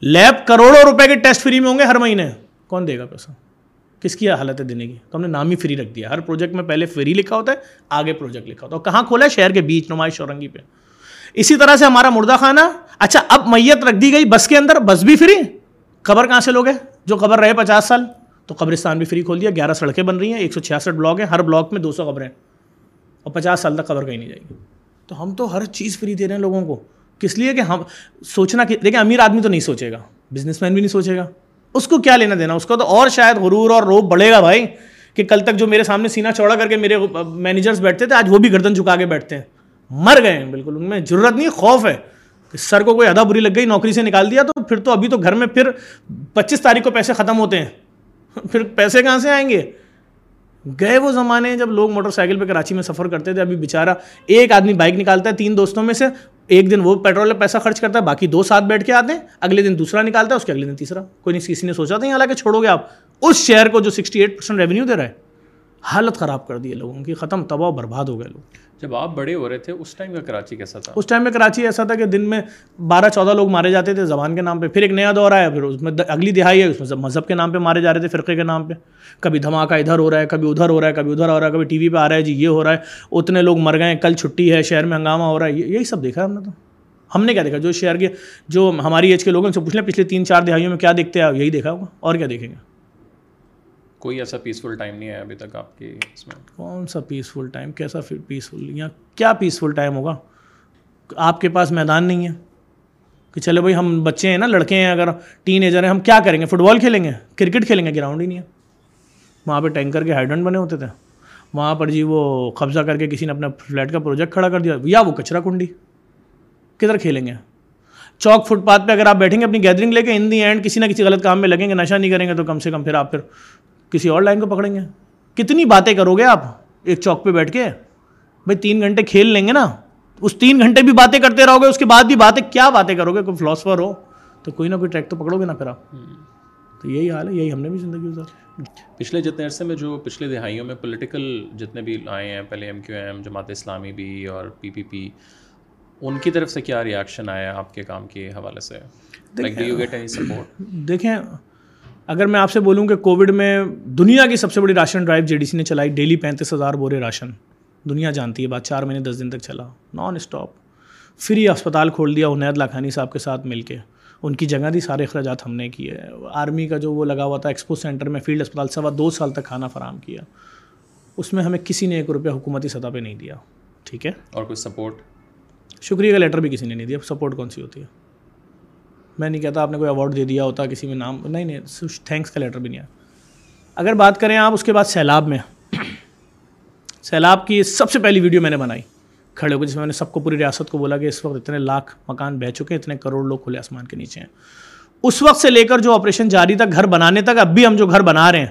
لیب کروڑوں روپے کے ٹیسٹ فری میں ہوں گے ہر مہینے۔ کون دے گا پیسہ؟ کس کی حالت ہے دینے کی؟ تو ہم نے نام ہی فری رکھ دیا۔ ہر پروجیکٹ میں پہلے فری لکھا ہوتا ہے، آگے پروجیکٹ لکھا ہوتا ہے۔ کہاں کھولا ہے؟ شہر کے بیچ، نمائش اورنگی پہ۔ اسی طرح سے ہمارا مردہ خانہ۔ اچھا اب میت رکھ دی گئی بس کے اندر، بس بھی فری۔ خبر کہاں سے لوگ ہیں جو خبر رہے پچاس سال۔ تو قبرستان بھی فری کھول دیا۔ گیارہ سڑکیں بن رہی ہیں، ایک سو چھیاسٹھ بلاک ہیں۔ ہر بلاک میں دو سو خبریں اور پچاس سال تک خبر کہیں نہیں جائے گی۔ تو ہم تو ہر چیز فری دے رہے ہیں لوگوں کو۔ کس لیے کہ ہم سوچنا کہ دیکھیں امیر آدمی تو نہیں سوچے گا۔ بزنس مین بھی نہیں سوچے گا۔ اس کو کیا لینا دینا؟ اس کا تو اور شاید غرور اور روب بڑھے گا بھائی کہ کل تک جو میرے سامنے سینہ چوڑا کر کے میرے مینیجرس بیٹھتے تھے، آج وہ بھی گردن جھکا کے بیٹھتے ہیں۔ مر گئے ہیں، بالکل۔ ان میں ضرورت نہیں، خوف ہے۔ کہ سر کو کوئی ادا بری لگ گئی، نوکری سے نکال دیا، تو پھر تو ابھی تو گھر میں پھر پچیس تاریخ کو پیسے ختم ہوتے ہیں۔ پھر پیسے کہاں سے آئیں گے؟ گئے وہ زمانے جب لوگ موٹر سائیکل پہ کراچی میں سفر کرتے تھے، ابھی بیچارہ ایک آدمی بائک نکالتا ہے، تین دوستوں میں سے ایک دن وہ پیٹرول پہ پیسہ خرچ کرتا ہے، باقی دو ساتھ بیٹھ کے آتے ہیں، اگلے دن دوسرا نکالتا ہے، اس کے اگلے دن تیسرا، کوئی نہیں، کسی نے سوچا تھا حالانکہ چھوڑو گے آپ۔ اس شہر کو جو سکسٹی ایٹ پرسینٹ ریونیو دے رہا ہے حالت خراب کر دی ہے لوگوں کی ختم تباہ برباد ہو گئے لوگ۔ جب آپ بڑے ہو رہے تھے اس ٹائم کا کراچی کیسا تھا؟ اس ٹائم میں کراچی ایسا تھا کہ دن میں بارہ چودہ لوگ مارے جاتے تھے زبان کے نام پہ۔ پھر ایک نیا دور آیا پھر اس میں اگلی دہائی ہے اس میں مذہب کے نام پہ مارے جا رہے تھے فرقے کے نام پہ۔ کبھی دھماکہ ادھر ہو رہا ہے کبھی ادھر ہو رہا ہے کبھی ادھر ہو رہا ہے کبھی ٹی وی پہ آ رہا ہے جی یہ ہو رہا ہے۔ اتنے لوگ مر گئے کل چھٹی ہے شہر میں ہنگامہ ہو رہا ہے۔ یہی سب دیکھا ہم نے تو۔ ہم نے کیا دیکھا؟ جو شہر کے جو ہماری ایج کے لوگ ہیں سے پوچھ لیں پچھلے تین چار دہائیوں میں کیا دیکھتے ہیں؟ یہی دیکھا ہوگا۔ اور کیا دیکھیں گے؟ کوئی ایسا پیسفل ٹائم نہیں ہے ابھی تک آپ کی اس میں؟ کون سا پیسفل ٹائم کیسا پیسفل یا کیا پیسفل ٹائم ہوگا؟ آپ کے پاس میدان نہیں ہے کہ چلے بھائی ہم بچے ہیں نا، لڑکے ہیں، اگر ٹین ایجر ہیں، ہم کیا کریں گے؟ فٹ بال کھیلیں گے؟ کرکٹ کھیلیں گے؟ گراؤنڈ ہی نہیں ہے۔ وہاں پہ ٹینکر کے ہائیڈنٹ بنے ہوتے تھے۔ وہاں پر جی وہ قبضہ کر کے کسی نے اپنا فلیٹ کا پروجیکٹ کھڑا کر دیا۔ یا وہ کچرا کنڈی۔ کدھر کھیلیں گے؟ چوک فٹ پاتھ پہ اگر آپ بیٹھیں گے، اپنی گیدرنگ لے کے ان دی اینڈ کسی نہ کسی غلط کام میں لگیں گے، نشہ نہیں کریں گے تو کم سے کم پھر آپ پھر کسی اور لائن کو پکڑیں گے؟ کتنی باتیں کرو گے آپ؟ ایک چوک پہ بیٹھ کے؟ بھائی تین گھنٹے کھیل لیں گے نا؟ اس تین گھنٹے بھی باتیں کرتے رہو گے اس کے بعد بھی باتیں کیا باتیں کرو گے؟ کوئی فلاسفر ہو؟ تو کوئی نہ کوئی ٹریک تو پکڑو گے نا پھر آپ۔ تو یہی حال ہے یہی ہم نے بھی زندگی گزار پچھلے جتنے عرصے میں جو پچھلے دہائیوں میں پولیٹیکل جتنے بھی آئے ہیں پہلے M Q M Jamaat Islami بھی اور پی پی پی ان کی طرف سے کیا ریئیکشن آیا آپ کے کام کے حوالے سے؟ دیکھیں اگر میں آپ سے بولوں کہ کووڈ میں دنیا کی سب سے بڑی ration drive J D C نے چلائی ڈیلی پینتیس ہزار بورے راشن۔ دنیا جانتی ہے بات چار مہینے دس دن تک چلا۔ نان اسٹاپ فری اسپتال کھول دیا انید لاکھانی صاحب کے ساتھ مل کے۔ ان کی جگہ دی سارے اخراجات ہم نے کیے۔ آرمی کا جو وہ لگا ہوا تھا ایکسپو سینٹر میں فیلڈ اسپتال سوا دو سال تک کھانا فراہم کیا۔ اس میں ہمیں کسی نے ایک روپیہ حکومتی سطح پہ نہیں دیا۔ ٹھیک ہے؟ اور کوئی سپورٹ شکریہ کا لیٹر بھی کسی نے نہیں دیا۔ سپورٹ کون سی ہوتی ہے؟ میں نہیں کہتا آپ نے کوئی ایوارڈ دے دیا ہوتا کسی میں نام، نہیں نہیں تھینکس کا لیٹر بھی نہیں آیا اگر بات کریں آپ اس کے بعد سیلاب میں، سیلاب کی سب سے پہلی ویڈیو میں نے بنائی کھڑے ہو جس میں نے سب کو پوری ریاست کو بولا کہ اس وقت اتنے لاکھ مکان بہ چکے ہیں، اتنے کروڑ لوگ کھلے آسمان کے نیچے ہیں۔ اس وقت سے لے کر جو آپریشن جاری تھا گھر بنانے تک، اب بھی ہم جو گھر بنا رہے ہیں،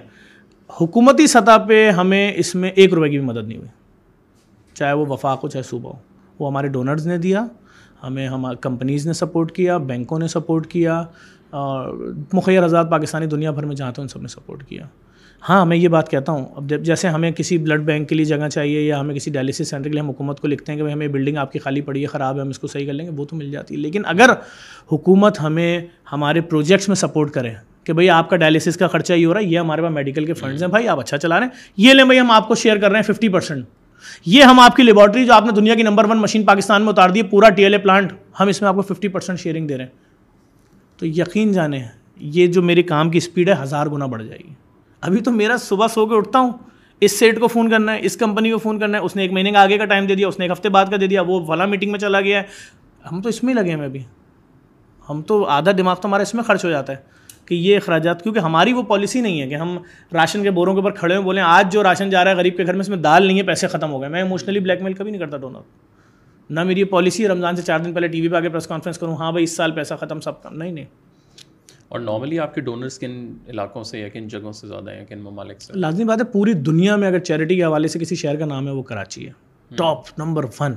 حکومتی سطح پہ ہمیں اس میں ایک روپے کی بھی مدد نہیں ہوئی۔ چاہے وہ وفاق ہو، چاہے صوبہ ہو، وہ ہمارے ڈونرز نے دیا۔ ہمیں ہم کمپنیز نے سپورٹ کیا، بینکوں نے سپورٹ کیا، اور مخیر آزاد پاکستانی دنیا بھر میں جہاں تھے ان سب نے سپورٹ کیا۔ ہاں میں یہ بات کہتا ہوں، اب جب جیسے ہمیں کسی بلڈ بینک کے لیے جگہ چاہیے یا ہمیں کسی ڈائلسس سینٹر کے لیے ہم حکومت کو لکھتے ہیں کہ بھائی ہمیں بلڈنگ آپ کی خالی پڑی ہے، خراب ہے، ہم اس کو صحیح کر لیں گے، وہ تو مل جاتی ہے۔ لیکن اگر حکومت ہمیں ہمارے پروجیکٹس میں سپورٹ کرے کہ بھائی آپ کا ڈائلسس کا خرچہ یہ ہو رہا ہے، یہ ہمارے پاس میڈیکل کے فنڈز ہیں، بھائی آپ اچھا چلا رہے ہیں، یہ لیں بھائی ہم آپ کو شیئر کر رہے ہیں ففٹی پرسینٹ یہ ہم آپ کی لیبارٹری جو آپ نے دنیا کی نمبر ون مشین پاکستان میں اتار دی پورا ٹی ایل اے پلانٹ، ہم اس میں آپ کو ففٹی پرسینٹ شیئرنگ دے رہے ہیں۔ تو یقین جانے، یہ جو میرے کام کی اسپیڈ ہے، ہزار گنا بڑھ جائے گی۔ ابھی تو میرا صبح سو کے اٹھتا ہوں، اس سیٹ کو فون کرنا ہے، اس کمپنی کو فون کرنا ہے، اس نے ایک مہینے کا آگے کا ٹائم دے دیا، اس نے ایک ہفتے بعد کا دے دیا، وہ والا میٹنگ میں چلا گیا ہے۔ ہم تو اس میں ہی لگے ہیں ابھی۔ ہم تو آدھا دماغ تو ہمارا اس میں خرچ ہو جاتا ہے۔ کہ یہ اخراجات کیونکہ ہماری وہ پالیسی نہیں ہے کہ ہم راشن کے بوروں کے اوپر کھڑے ہوئے بولیں آج جو راشن جا رہا ہے غریب کے گھر میں اس میں دال نہیں ہے پیسے ختم ہو گئے۔ میں ایموشنلی بلیک میل کبھی نہیں کرتا ڈونر نہ میری یہ پالیسی ہے رمضان سے چار دن پہلے ٹی وی پہ آگے پریس کانفرنس کروں ہاں بھائی اس سال پیسہ ختم سب کم نہیں نہیں۔ اور نارملی آپ کے ڈونرس کن علاقوں سے یا کن جگہوں سے زیادہ ہیں کن ممالک سے؟ لازمی بات ہے پوری دنیا میں اگر چیریٹی کے حوالے سے کسی شہر کا نام ہے وہ کراچی ہے۔ ٹاپ نمبر ون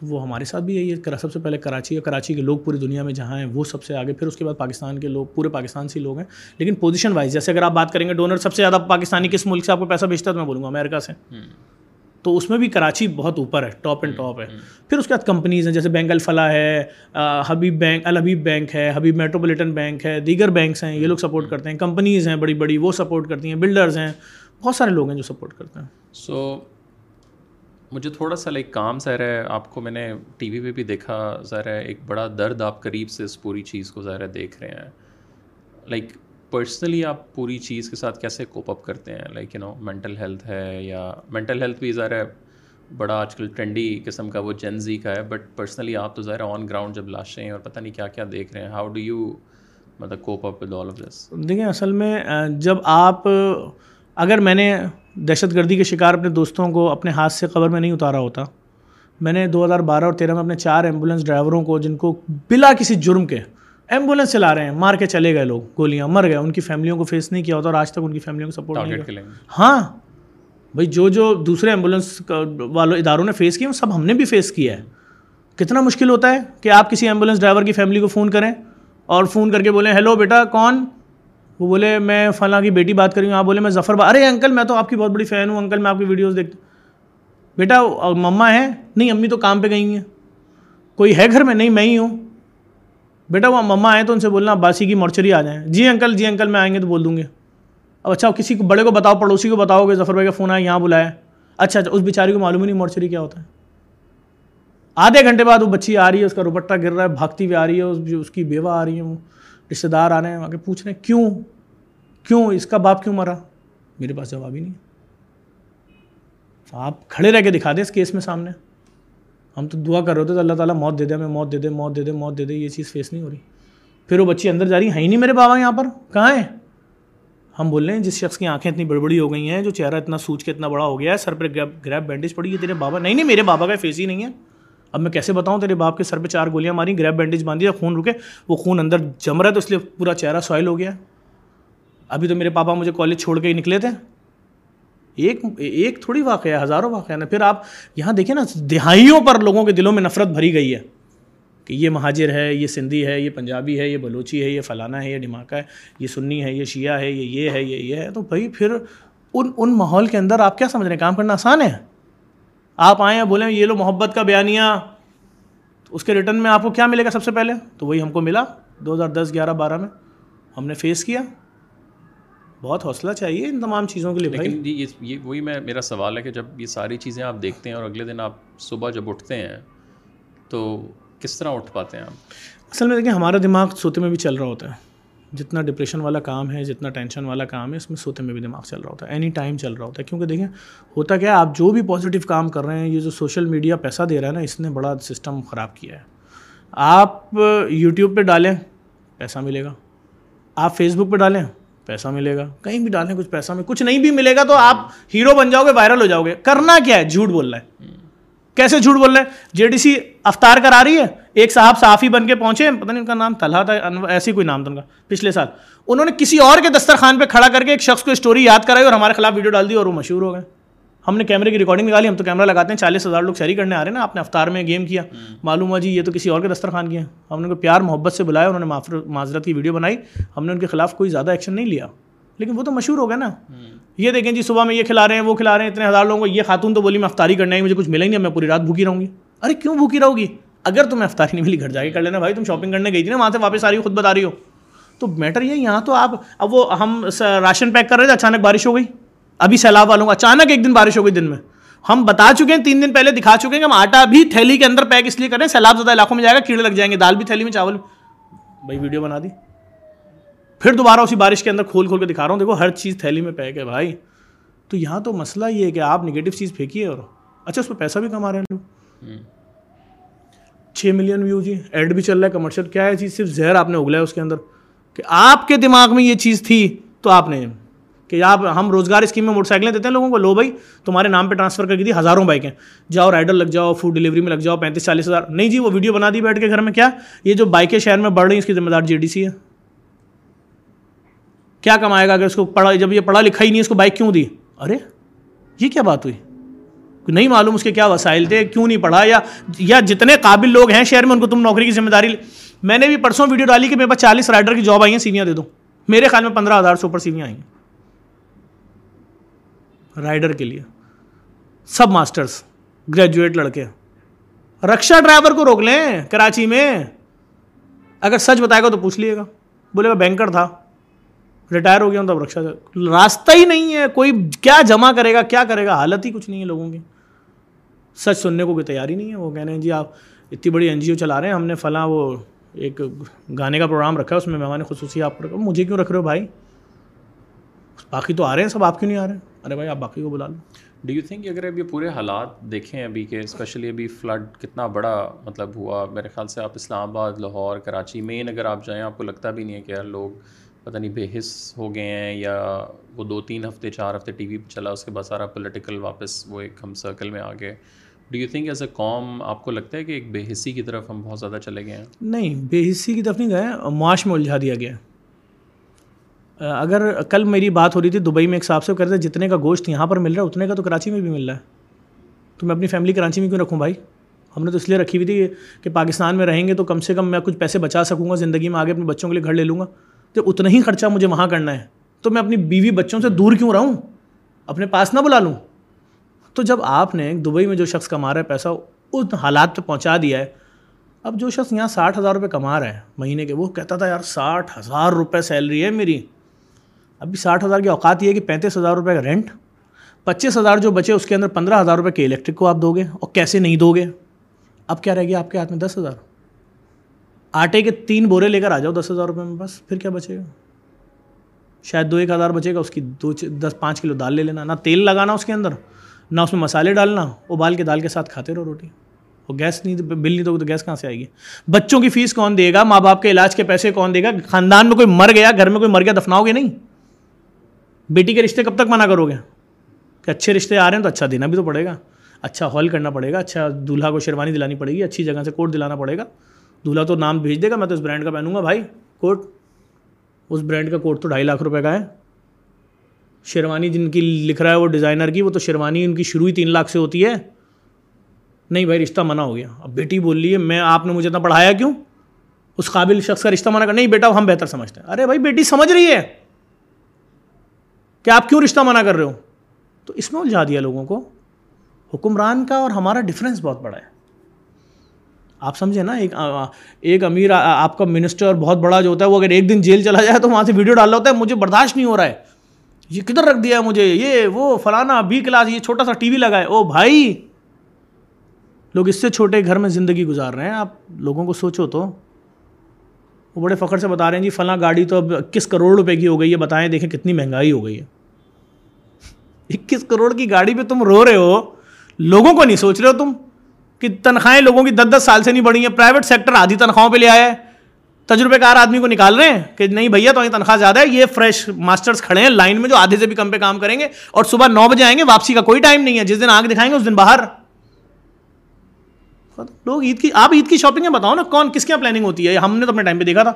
تو وہ ہمارے ساتھ بھی یہی ہے۔ سب سے پہلے کراچی ہے۔ کراچی کے لوگ پوری دنیا میں جہاں ہیں وہ سب سے آگے۔ پھر اس کے بعد پاکستان کے لوگ پورے پاکستان سے لوگ ہیں۔ لیکن پوزیشن وائز جیسے اگر آپ بات کریں گے ڈونر سب سے زیادہ پاکستانی کس ملک سے آپ کو پیسہ بھیجتا ہے تو میں بولوں گا امیرکا سے۔ تو اس میں بھی کراچی بہت اوپر ہے ٹاپ اینڈ ٹاپ ہے۔ پھر اس کے بعد کمپنیز ہیں جیسے بینک الفلاح ہے حبیب بینک الحبیب بینک ہے حبیب میٹروپولیٹن بینک ہے دیگر بینکس ہیں یہ لوگ سپورٹ کرتے ہیں۔ کمپنیز ہیں بڑی بڑی وہ سپورٹ کرتی ہیں بلڈرز ہیں۔ بہت سارے لوگ ہیں جو سپورٹ کرتے ہیں۔ سو مجھے تھوڑا سا لائک کام ظاہر ہے، آپ کو میں نے ٹی وی پہ بھی دیکھا ظاہر ہے، ایک بڑا درد آپ قریب سے اس پوری چیز کو ظاہر ہے، دیکھ رہے ہیں لائک پرسنلی آپ پوری چیز کے ساتھ کیسے کوپ اپ کرتے ہیں like you know mental health ہے یا مینٹل ہیلتھ بھی ظاہر ہے، بڑا آج کل ٹرینڈی قسم کا وہ جنزی کا ہے بٹ پرسنلی آپ تو ظاہر آن گراؤنڈ جب لاشیں اور پتہ نہیں کیا کیا دیکھ رہے ہیں ہاؤ ڈو یو مطلب cope up with all of this دیکھیں، اصل میں، جب آپ، اگر میں نے دہشت گردی کے شکار اپنے دوستوں کو اپنے ہاتھ سے قبر میں نہیں اتارا ہوتا۔ میں نے دو ہزار بارہ اور تیرہ میں اپنے چار ایمبولینس ڈرائیوروں کو جن کو بلا کسی جرم کے ایمبولینس چلا رہے ہیں مار کے چلے گئے لوگ گولیاں مر گئے۔ ان کی فیملیوں کو فیس نہیں کیا ہوتا اور آج تک ان کی فیملیوں کو سپورٹ نہیں کیا۔ ہاں بھائی جو جو دوسرے ایمبولینس والوں اداروں نے فیس وہ سب ہم نے بھی فیس کیا ہے۔ کتنا مشکل ہوتا ہے کہ آپ کسی ایمبولینس ڈرائیور کی فیملی کو فون کریں اور فون کر کے بولیں ہیلو بیٹا کون؟ وہ بولے، میں فلاں کی بیٹی بات کر رہی ہوں. آپ بولے، میں ظفر با ارے انکل میں تو آپ کی بہت بڑی فین ہوں انکل میں آپ کی ویڈیوز دیکھتا ہوں بیٹا، مما ہے نہیں، امی تو کام پہ گئی ہیں۔ کوئی ہے گھر میں؟ نہیں، میں ہی ہوں۔ بیٹا، وہ مما آئے تو ان سے بولنا باسی کی مورچری آ جائیں۔ جی انکل جی انکل میں آئیں گے تو بول دوں گے۔ اب اچھا کسی کو بڑے کو بتاؤ، پڑوسی کو بتاؤ گے ظفر بھائی کا فون آیا، یہاں بلایا اچھا اچھا اس بیچاری کو معلوم ہی نہیں مورچری کیا ہوتا ہے۔ آدھے گھنٹے بعد وہ بچی آ رہی ہے، اس کا روپٹہ گر رہا ہے، بھاگتی ہوئی آ رہی ہے اس کی بیوہ آ رہی ہے، وہ۔ رشتے دار آ رہے ہیں وہاں کے پوچھ رہے ہیں کیوں؟ کیوں؟ اس کا باپ کیوں مرا؟ میرے پاس جواب ہی نہیں آپ کھڑے رہ کے دکھا دیں اس کیس میں سامنے۔ ہم تو دعا کر رہے ہوتے تو اللہ تعالیٰ موت دے دے، ہمیں موت دے دے، موت دے دے، موت دے دے، یہ چیز فیس نہیں ہو رہی۔ پھر وہ بچی اندر جا رہی، ہیں ہی نہیں میرے بابا یہاں پر؟ کہاں ہیں؟ ہم بول رہے ہیں، جس شخص کی آنکھیں اتنی بڑی بڑی ہو گئی ہیں، جو چہرہ اتنا سوچ کے اتنا بڑا ہو گیا ہے، سر پہ گریپ بینڈیج پڑی ہے، تیرے بابا، نہیں نہیں، میرے بابا کا فیس ہی نہیں ہے۔ اب میں کیسے بتاؤں تیرے باپ کے سر پہ چار گولیاں ماری گریپ بینڈیج باندھی خون رکے، وہ خون اندر جم رہا ہے تو اس لیے پورا چہرہ سوائل ہو گیا۔ ابھی تو میرے پاپا مجھے کالج چھوڑ کے ہی نکلے تھے۔ ایک ایک تھوڑی واقعہ ہے، ہزاروں واقعہ نا پھر آپ یہاں دیکھیں نا، دہائیوں پر لوگوں کے دلوں میں نفرت بھری گئی ہے کہ یہ مہاجر ہے، یہ سندھی ہے، یہ پنجابی ہے، یہ بلوچی ہے، یہ فلانا ہے، یہ ڈھماکہ ہے، یہ سنی ہے، یہ شیعہ ہے، یہ یہ ہے، یہ یہ ہے۔ تو بھائی، پھر ان ان ماحول کے اندر آپ کیا سمجھ رہے ہیں؟ کام کرنا آسان ہے؟ آپ آئیں بولیں یہ لو محبت کا بیانیہ۔ اس کے ریٹرن میں آپ کو کیا ملے گا سب سے پہلے؟ تو وہی ہم کو ملا دو ہزار دس گیارہ بارہ میں۔ ہم نے فیس کیا۔ بہت حوصلہ چاہیے ان تمام چیزوں کے لیے لیکن یہ وہی میں میرا سوال ہے کہ جب یہ ساری چیزیں آپ دیکھتے ہیں اور اگلے دن آپ صبح جب اٹھتے ہیں تو کس طرح اٹھ پاتے ہیں آپ؟ اصل میں دیکھیں ہمارا دماغ سوتے میں بھی چل رہا ہوتا ہے۔ جتنا ڈپریشن والا کام ہے، جتنا ٹینشن والا کام ہے، اس میں سوتے میں بھی دماغ چل رہا ہوتا ہے۔ اینی ٹائم چل رہا ہوتا ہے۔ کیونکہ دیکھیں، ہوتا کیا ہے، آپ جو بھی پازیٹیو کام کر رہے ہیں، یہ جو سوشل میڈیا پیسہ دے رہا ہے نا، اس نے بڑا سسٹم خراب کیا ہے۔ آپ یوٹیوب پہ ڈالیں، پیسہ ملے گا۔ آپ فیس بک پہ ڈالیں، پیسہ ملے گا۔ کہیں بھی ڈالیں، کچھ پیسہ میں، کچھ نہیں بھی ملے گا تو آپ ہیرو بن جاؤ گے وائرل ہو جاؤ گے۔ کرنا کیا ہے؟ جھوٹ بول رہا ہے۔ کیسے جھوٹ بول رہے ہیں؟ جے ڈی سی افطار کرا رہی ہے ایک صاحب صحافی بن کے پہنچے پتہ نہیں ان کا نام طلحہ تھا ایسی کوئی نام تھا ان کا پچھلے سال۔ انہوں نے کسی اور کے دسترخوان پہ کھڑا کر کے ایک شخص کو اسٹوری یاد کرائی اور ہمارے خلاف ویڈیو ڈال دی اور وہ مشہور ہو گئے۔ ہم نے کیمرے کی ریکارڈنگ نکالی ہم تو کیمرہ لگاتے ہیں چالیس ہزار لوگ شہری کرنے آ رہے ہیں نا آپ نے افطار میں گیم کیا۔ معلوم ہوا جی یہ تو کسی اور کے دسترخوان کیا ہم نے کوئی پیار محبت سے بلایا انہوں نے معذرت کی ویڈیو بنائی۔ ہم نے ان کے خلاف کوئی زیادہ ایکشن نہیں لیا۔ لیکن وہ تو مشہور ہو گیا نا۔ یہ دیکھیں جی صبح میں یہ کھلا رہے ہیں وہ کھلا رہے ہیں اتنے ہزار لوگوں کو یہ خاتون تو بولی میں افطاری کرنا ہے مجھے کچھ ملیں گے میں پوری رات بھوکی رہوں گی۔ ارے کیوں بھوکی رہو گی؟ اگر تمہیں افطاری نہیں ملی گھر جا کے کر لینا بھائی تم شاپنگ کرنے گئی تھی نا وہاں سے واپس آ رہی ہو خود بتا رہی ہو۔ تو میٹر یہ یہاں تو آپ اب وہ ہم راشن پیک کر رہے تھے اچانک بارش ہو گئی۔ ابھی سیلاب والوں کا اچانک ایک دن بارش ہو گئی دن میں۔ ہم بتا چکے ہیں تین دن پہلے دکھا چکے ہیں کہ ہم آٹا بھی تھیلی کے اندر پیک اس لیے کریں سیلاب زیادہ علاقوں میں جائے گا کیڑے لگ جائیں گے دال بھی تھیلی میں چاول۔ بھائی ویڈیو بنا دی۔ پھر دوبارہ اسی بارش کے اندر کھول کھول کے دکھا رہا ہوں۔ دیکھو ہر چیز تھیلی میں پیک ہے بھائی۔ تو یہاں تو مسئلہ یہ ہے کہ آپ نگیٹو چیز پھینکیے اور اچھا اس پہ پیسہ بھی کما رہے ہیں۔ لوگ چھ ملین ویو جی ایڈ بھی چل رہا ہے کمرشل۔ کیا ہے چیز صرف زہر آپ نے اگلا ہے اس کے اندر؟ کہ آپ کے دماغ میں یہ چیز تھی تو آپ نے کہ آپ ہم روزگار اسکیم میں موٹر سائیکلیں دیتے ہیں لوگوں کو لو بھائی تمہارے نام پہ ٹرانسفر کر کے دی ہزاروں بائکیں۔ جاؤ رائڈر لگ جاؤ فوڈ ڈلیوری میں لگ جاؤ پینتیس چالیس ہزار۔ نہیں جی وہ ویڈیو بنا دی بیٹھ کے گھر میں۔ کیا یہ جو بائکیں شہر میں بڑھ رہی ہیں اس کی ذمہ دار جے ڈی سی ہے۔ کیا کمائے گا اگر اس کو پڑھا جب یہ پڑھا لکھا ہی نہیں اس کو بائک کیوں دی؟ ارے، یہ کیا بات ہوئی؟ نہیں معلوم اس کے کیا وسائل تھے، کیوں نہیں پڑھا؟ یا یا جتنے قابل لوگ ہیں شہر میں، ان کو تم نوکری کی ذمہ داری میں نے بھی پرسوں ویڈیو ڈالی کہ میرے پاس چالیس رائڈر کی جاب آئی ہیں سیویاں دے دو۔ میرے خیال میں پندرہ ہزار سے اوپر سیویاں آئی ہیں۔ رائڈر کے لیے۔ سب ماسٹرس گریجویٹ لڑکے۔ رکشا ڈرائیور کو روک لیں کراچی میں۔ اگر سچ بتائے گا تو پوچھ لیے گا۔ بولے گا بینکر تھا۔ ریٹائر ہو گیا ہوں تب رکشا راستہ ہی نہیں ہے، کوئی کیا جمع کرے گا، کیا کرے گا؟ حالت ہی کچھ نہیں ہے لوگوں کی۔ سچ سننے کو کوئی تیاری نہیں ہے۔ وہ کہہ رہے ہیں جی آپ اتنی بڑی این جی او چلا رہے ہیں، ہم نے فلاں وہ ایک گانے کا پروگرام رکھا ہے، اس میں مہمان خصوصی آپ کو رکھا مجھے کیوں رکھ رہے ہو بھائی؟ باقی تو آ رہے ہیں، سب آپ کیوں نہیں آ رہے؟ ہیں ارے بھائی، آپ باقی کو بلا لو۔ ڈو یو تھنک اگر اب یہ پورے حالات دیکھیں ابھی کہ اسپیشلی ابھی فلڈ کتنا بڑا مطلب ہوا، میرے خیال سے آپ اسلام آباد، لاہور، کراچی مین اگر آپ جائیں، آپ کو لگتا بھی نہیں ہے کہ یار لوگ پتہ نہیں بے حص ہو گئے ہیں یا وہ دو تین ہفتے، چار ہفتے ٹی وی پہ چلا، اس کے بعد سارا پولیٹیکل واپس وہ ایک ہم سرکل میں آ گئے۔ Do you think as a قوم آپ کو لگتا ہے کہ ایک بے حصی کی طرف ہم بہت زیادہ چلے گئے ہیں؟ نہیں، بے حصی کی طرف نہیں گئے، معاش میں الجھا دیا گیا۔ اگر کل میری بات ہو رہی تھی دبئی میں ایک صاحب سے کہتے تھے جتنے کا گوشت یہاں پر مل رہا ہے، اتنے کا تو کراچی میں بھی مل رہا ہے۔ تو میں اپنی فیملی کراچی میں کیوں رکھوں بھائی؟ ہم نے تو اس لیے رکھی ہوئی تھی کہ پاکستان میں رہیں گے تو کم سے کم میں کچھ پیسے بچا سکوں گا، زندگی میں آگے اپنے بچوں کے لیے گھر لے لوں گا۔ تو اتنا ہی خرچہ مجھے وہاں کرنا ہے، تو میں اپنی بیوی بچوں سے دور کیوں رہوں؟ اپنے پاس نہ بلا لوں۔ تو جب آپ نے دبئی میں جو شخص کما رہا ہے پیسہ ان حالات پہ پہنچا دیا ہے، اب جو شخص یہاں ساٹھ ہزار روپے کما رہا ہے، مہینے کے وہ کہتا تھا، یار، ساٹھ ہزار روپے سیلری ہے میری۔ ابھی ساٹھ ہزار کی اوقات یہ ہے کہ پینتیس ہزار روپے کا رینٹ پچیس ہزار جو بچے اس کے اندر پندرہ ہزار روپے کے الیکٹرک کو آپ دو گے اور کیسے نہیں دو گے؟ اب کیا رہ گیا آپ کے ہاتھ میں دس ہزار؟ آٹے کے تین بورے لے کر آ جاؤ دس ہزار روپے میں، بس پھر کیا بچے گا؟ شاید دو ایک ہزار بچے گا، اس کی دو دس پانچ کلو دال لے لینا، نہ تیل لگانا اس کے اندر، نہ اس میں مسالے ڈالنا، ابال کے دال کے ساتھ کھاتے رہو روٹی۔ وہ گیس نہیں بل نہیں دو تو گیس کہاں سے آئے گی؟ بچوں کی فیس کون دے گا؟ ماں باپ کے علاج کے پیسے کون دے گا؟ خاندان میں کوئی مر گیا، گھر میں کوئی مر گیا، دفناؤ گے نہیں؟ بیٹی کے رشتے کب تک منع کرو گے؟ کہ اچھے رشتے آ رہے ہیں تو اچھا دینا بھی تو پڑے گا اچھا ہال کرنا پڑے گا اچھا دولہا کو شیروانی دلانی پڑے گی، اچھی جگہ سے کوٹ دلانا پڑے گا۔ دولہا تو نام بھیج دے گا، میں تو اس برانڈ کا پہنوں گا بھائی، کوٹ۔ اس برانڈ کا کوٹ تو ڈھائی لاکھ روپے کا ہے۔ شیروانی جن کی لکھ رہا ہے وہ ڈیزائنر کی، وہ تو شیروانی ان کی شروع ہی تین لاکھ سے ہوتی ہے۔ نہیں بھائی، رشتہ منع ہو گیا۔ اب بیٹی بول رہی ہے، میں، آپ نے مجھے اتنا پڑھایا کیوں؟ اس قابل شخص کا رشتہ منع کر، نہیں بیٹا، ہم بہتر سمجھتے ہیں۔ ارے بھائی، بیٹی سمجھ رہی ہے کہ آپ کیوں رشتہ منع کر رہے ہو؟ تو اس میں الجھا دیا لوگوں کو۔ حکمران کا اور ہمارا ڈفرینس بہت بڑا ہے۔ آپ سمجھیں نا، ایک ایک امیر آپ کا منسٹر بہت بڑا جو ہوتا ہے، وہ اگر ایک دن جیل چلا جائے تو وہاں سے ویڈیو ڈالا ہوتا ہے، مجھے برداشت نہیں ہو رہا ہے۔ یہ کدھر رکھ دیا ہے مجھے؟ یہ، وہ فلانا بی کلاس، یہ چھوٹا سا ٹی وی لگا ہے۔ او بھائی، لوگ اس سے چھوٹے گھر میں زندگی گزار رہے ہیں۔ آپ لوگوں کو سوچو تو۔ وہ بڑے فخر سے بتا رہے ہیں جی فلاں گاڑی تو اب اکیس کروڑ روپے کی ہو گئی ہے، بتائیں، دیکھیں کتنی مہنگائی ہو گئی ہے۔ اکیس کروڑ کی گاڑی پہ تم رو رہے ہو، لوگوں کو نہیں سوچ رہے ہو تم؟ کہ تنخواہیں لوگوں کی دس دس سال سے نہیں بڑھی ہیں پرائیویٹ سیکٹر آدھی تنخواہوں پہ لے آیا ہے۔ تجربے کار آدمی کو نکال رہے ہیں کہ نہیں بھیا، تو تنخواہ زیادہ ہے، یہ فریش ماسٹرس کھڑے ہیں لائن میں جو آدھے سے بھی کم پہ کام کریں گے اور صبح نو بجے آئیں گے، واپسی کا کوئی ٹائم نہیں ہے۔ جس دن آنکھ دکھائیں گے، اس دن باہر۔ لوگ عید کی، آپ عید کی شاپنگ بتاؤ نا کون، کس کیا پلاننگ ہوتی ہے؟ ہم نے تو اپنے ٹائم پہ دیکھا تھا۔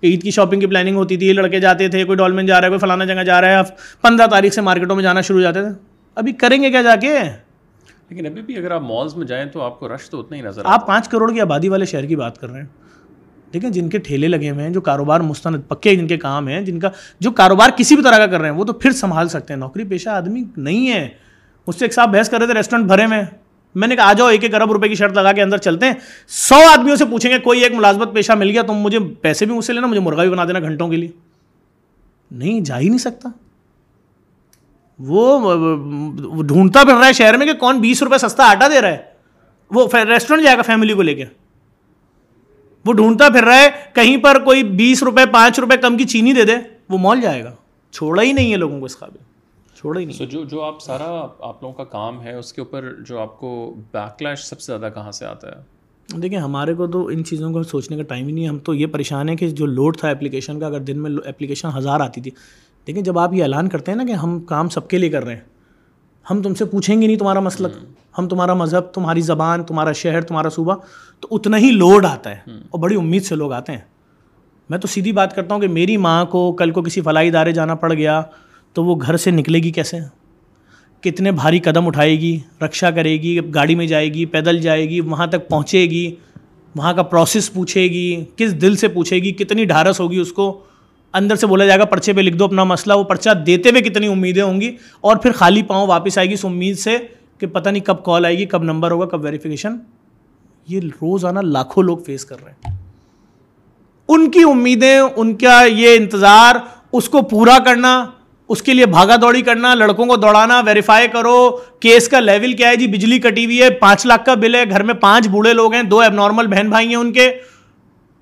کہ عید کی شاپنگ کی پلاننگ ہوتی تھی، لڑکے جاتے تھے، کوئی ڈالمن جا رہا ہے، کوئی فلانا جگہ جا رہا ہے۔ پندرہ تاریخ سے مارکیٹوں میں جانا شروع ہو جاتے تھے۔ ابھی کریں گے کیا جا کے؟ لیکن ابھی بھی اگر آپ مالز میں جائیں تو آپ کو رش تو اتنا ہی نظر آپ پانچ کروڑ کی آبادی والے شہر کی بات کر رہے ہیں۔ دیکھیں جن کے ٹھیلے لگے ہوئے ہیں جو کاروبار مستند پکے جن کے کام ہیں جن کا جو کاروبار کسی بھی طرح کا کر رہے ہیں وہ تو پھر سنبھال سکتے ہیں۔ نوکری پیشہ آدمی نہیں ہے۔ مجھ سے ایک صاحب بحث کر رہے تھے ریسٹورینٹ بھرے میں۔ میں نے کہا آ جاؤ ایک ایک ارب روپے کی شرط لگا کے اندر چلتے ہیں۔ سو آدمیوں سے پوچھیں گے کوئی ایک ملازمت پیشہ مل گیا تم مجھے پیسے بھی مجھ سے لینا مجھے مرغا بھی بنا دینا گھنٹوں کے لیے۔ نہیں جا ہی نہیں سکتا۔ وہ ڈھونڈتا پھر رہا ہے شہر میں کہ کون بیس روپے سستا آٹا دے رہا ہے۔ وہ ریسٹورینٹ جائے گا فیملی کو لے کے۔ وہ ڈھونڈتا پھر رہا ہے کہیں پر کوئی بیس روپے پانچ روپے کم کی چینی دے دے وہ مال جائے گا۔ چھوڑا ہی نہیں ہے لوگوں کو اس قابل۔ چھوڑا ہی نہیں۔ سو جو جو آپ سارا آپ لوگوں کا کام ہے اس کے اوپر جو آپ کو بیک لیش سب سے زیادہ کہاں سے آتا ہے؟ دیکھیں ہمارے کو تو ان چیزوں کو سوچنے کا ٹائم ہی نہیں ہے۔ ہم تو یہ پریشان ہے کہ جو لوڈ تھا اپلیکیشن کا اگر دن میں اپلیکیشن ہزار آتی تھی لیکن جب آپ یہ اعلان کرتے ہیں نا کہ ہم کام سب کے لیے کر رہے ہیں ہم تم سے پوچھیں گے نہیں تمہارا مسلک ہم تمہارا مذہب تمہاری زبان تمہارا شہر تمہارا صوبہ تو اتنا ہی لوڈ آتا ہے اور بڑی امید سے لوگ آتے ہیں۔ میں تو سیدھی بات کرتا ہوں کہ میری ماں کو کل کو کسی فلاحی ادارے جانا پڑ گیا تو وہ گھر سے نکلے گی کیسے؟ کتنے بھاری قدم اٹھائے گی رکشا کرے گی گاڑی میں جائے گی پیدل جائے گی وہاں تک پہنچے گی وہاں کا پروسیس پوچھے گی کس دل سے پوچھے گی کتنی ڈھارس ہوگی اس کو؟ اندر سے بولا جائے گا، پرچے پہ لکھ دو اپنا مسئلہ، وہ پرچہ دیتے ہوئے کتنی امیدیں ہوں گی اور پھر خالی پاؤں واپس آئے گی اس امید سے کہ پتہ نہیں کب کال آئے گی، کب نمبر ہوگا، کب ویریفیکیشن یہ روزانہ لاکھوں لوگ فیس کر رہے ہیں۔ ان کی امیدیں، ان کا یہ انتظار، اس کو پورا کرنا، اس کے لیے بھاگا دوڑی کرنا، لڑکوں کو دوڑانا ویریفائی کرو کیس کا لیول کیا ہے؟ جی بجلی کٹی ہوئی ہے، پانچ لاکھ کا بل ہے، گھر میں پانچ بوڑھے لوگ ہیں، دو اب نارمل بہن بھائی ہیں ان کے۔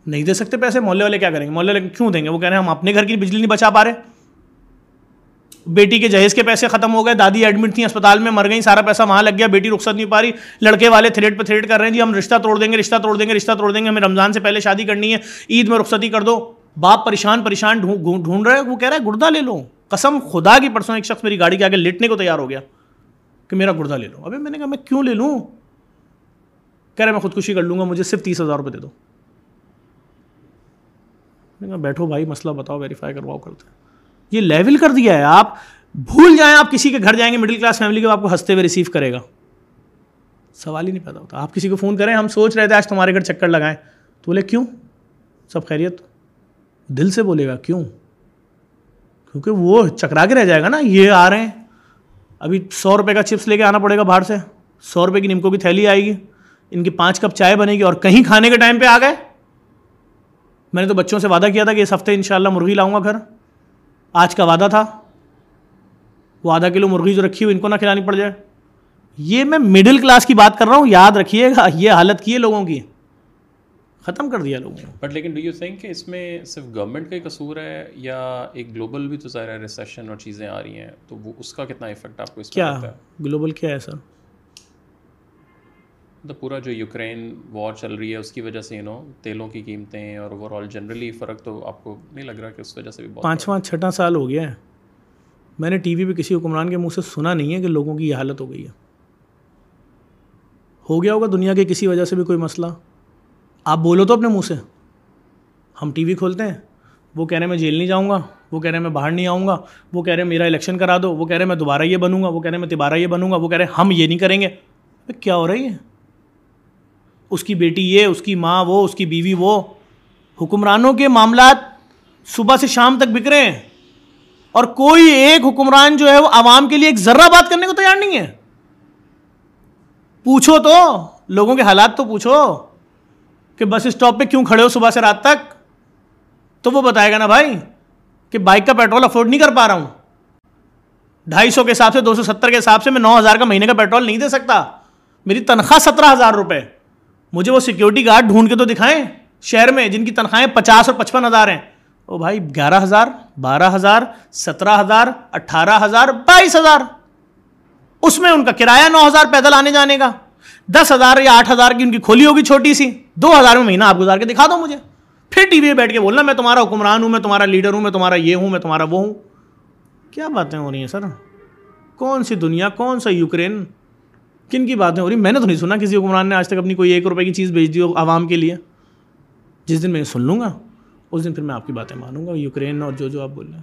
نہیں دے سکتے پیسے؟ محلے والے کیا کریں گے؟ محلے والے کیوں دیں گے؟ وہ کہہ رہے ہیں، ہم اپنے گھر کی بجلی نہیں بچا پا رہے۔ بیٹی کے جہیز کے پیسے ختم ہو گئے، دادی ایڈمٹ تھیں، اسپتال میں مر گئی سارا پیسہ وہاں لگ گیا، بیٹی رخصت نہیں پا رہی، لڑکے والے تھریڈ پہ تھریڈ کر رہے ہیں جی ہم رشتہ توڑ دیں گے، رشتہ توڑ دیں گے، رشتہ توڑ دیں گے، ہمیں رمضان سے پہلے شادی کرنی ہے، عید میں رخصتی کر دو۔ باپ پریشان پریشان ڈھونڈ رہے وہ کہہ رہا ہے، گردہ لے لو۔ قسم خدا کی پرسوں ایک شخص میری گاڑی کے آگے لٹنے کو تیار ہو گیا کہ میرا گردہ لے لو۔ ابھی میں نے کہا، میں کیوں لے لوں؟ کہہ رہے میں خودکشی کر لوں گا، مجھے صرف تیس ہزار روپے دے دو۔ میں کہا، بیٹھو بھائی، مسئلہ بتاؤ ویریفائی کرواؤ، کرتے یہ لیول کر دیا ہے۔ آپ بھول جائیں، آپ کسی کے گھر جائیں گے مڈل کلاس فیملی کے آپ کو ہنستے ہوئے ریسیو کرے گا۔ سوال ہی نہیں پیدا ہوتا۔ آپ کسی کو فون کریں، ہم سوچ رہے تھے، آج تمہارے گھر چکر لگائیں۔ تو بولے، کیوں؟ سب خیریت؟ دل سے بولے گا، کیوں؟ کیونکہ وہ چکرا کے رہ جائے گا نا، یہ آ رہے ہیں۔ ابھی سو روپے کا چپس لے کے آنا پڑے گا باہر سے۔ سو روپے کی نمکوں کی تھیلی آئے گی۔ ان کی پانچ کپ چائے بنے گی اور کہیں کھانے کے ٹائم پہ آ گئے۔ میں نے تو بچوں سے وعدہ کیا تھا کہ اس ہفتے ان شاء اللہ مرغی لاؤں گا گھر۔ آج کا وعدہ تھا۔ وہ آدھا کلو مرغی جو رکھی ہوئی ان کو نہ کھلانی پڑ جائے۔ یہ میں مڈل کلاس کی بات کر رہا ہوں یاد رکھیے گا یہ حالت کی ہے لوگوں کی۔ ختم کر دیا لوگوں بٹ لیکن ڈو یو تھنک کہ اس میں صرف گورنمنٹ کا ہی قصور ہے یا ایک گلوبل بھی تو ظاہر ہے ریسیشن اور چیزیں آ رہی ہیں تو وہ اس کا کتنا افیکٹ آپ کو اس کیا گلوبل کیا ہے سر مطلب پورا جو یوکرین وار چل رہی ہے اس کی وجہ سے یو نو تیلوں کی قیمتیں اور اوور آل جنرلی فرق تو آپ کو نہیں لگ رہا کہ اس وجہ سے بھی پانچواں چھٹا سال ہو گیا ہے میں نے ٹی وی پہ کسی حکمران کے منہ سے سنا نہیں ہے کہ لوگوں کی یہ حالت ہو گئی ہے ہو گیا ہوگا دنیا کے کسی وجہ سے بھی کوئی مسئلہ آپ بولو تو اپنے منہ سے ہم ٹی وی کھولتے ہیں وہ کہہ رہے ہیں میں جیل نہیں جاؤں گا وہ کہہ رہے ہیں میں باہر نہیں آؤں گا وہ کہہ رہے ہیں میرا الیکشن کرا دو وہ کہہ رہے ہیں میں دوبارہ یہ بنوں گا وہ کہہ رہے ہیں میں تبارہ یہ بنوں گا وہ کہہ رہے ہیں ہم یہ نہیں کریں گے کیا ہو رہی ہے اس کی بیٹی یہ، اس کی ماں وہ، اس کی بیوی وہ۔ حکمرانوں کے معاملات صبح سے شام تک بک رہے ہیں۔ اور کوئی ایک حکمران جو ہے وہ عوام کے لیے ایک ذرہ بات کرنے کو تیار نہیں ہے۔ پوچھو تو، لوگوں کے حالات تو پوچھو کہ بس اسٹاپ پہ کیوں کھڑے ہو صبح سے رات تک؟ تو وہ بتائے گا نا بھائی کہ بائک کا پیٹرول افورڈ نہیں کر پا رہا ہوں۔ ڈھائی سو کے حساب سے، دو سو ستر کے حساب سے میں نو ہزار کا مہینے کا پیٹرول نہیں دے سکتا۔ میری تنخواہ سترہ ہزار روپے۔ مجھے وہ سیکورٹی گارڈ ڈھونڈ کے تو دکھائیں شہر میں، جن کی تنخواہیں پچاس اور پچپن ہزار ہیں۔ او بھائی، گیارہ ہزار، بارہ ہزار، سترہ ہزار، اٹھارہ ہزار، بائیس ہزار۔ اس میں ان کا کرایہ نو ہزار پیدل آنے جانے کا۔ دس ہزار یا آٹھ ہزار کی ان کی کھولی ہوگی چھوٹی سی۔ دو ہزار میں مہینہ آپ گزار کے دکھا دو مجھے۔ پھر ٹی وی پہ بیٹھ کے بولنا، میں تمہارا حکمران ہوں، میں تمہارا لیڈر ہوں، میں تمہارا یہ ہوں، میں تمہارا وہ ہوں۔ کیا باتیں ہو رہی ہیں سر؟ کون سی دنیا، کون سا یوکرین؟ کن کی باتیں ہو رہی میں نے تو نہیں سنا کسی حکمران نے آج تک اپنی کوئی ایک روپے کی چیز بھیج دی ہو عوام کے لیے۔ جس دن میں سن لوں گا اس دن پھر میں آپ کی باتیں مانوں گا یوکرین اور جو جو آپ بول رہے ہیں۔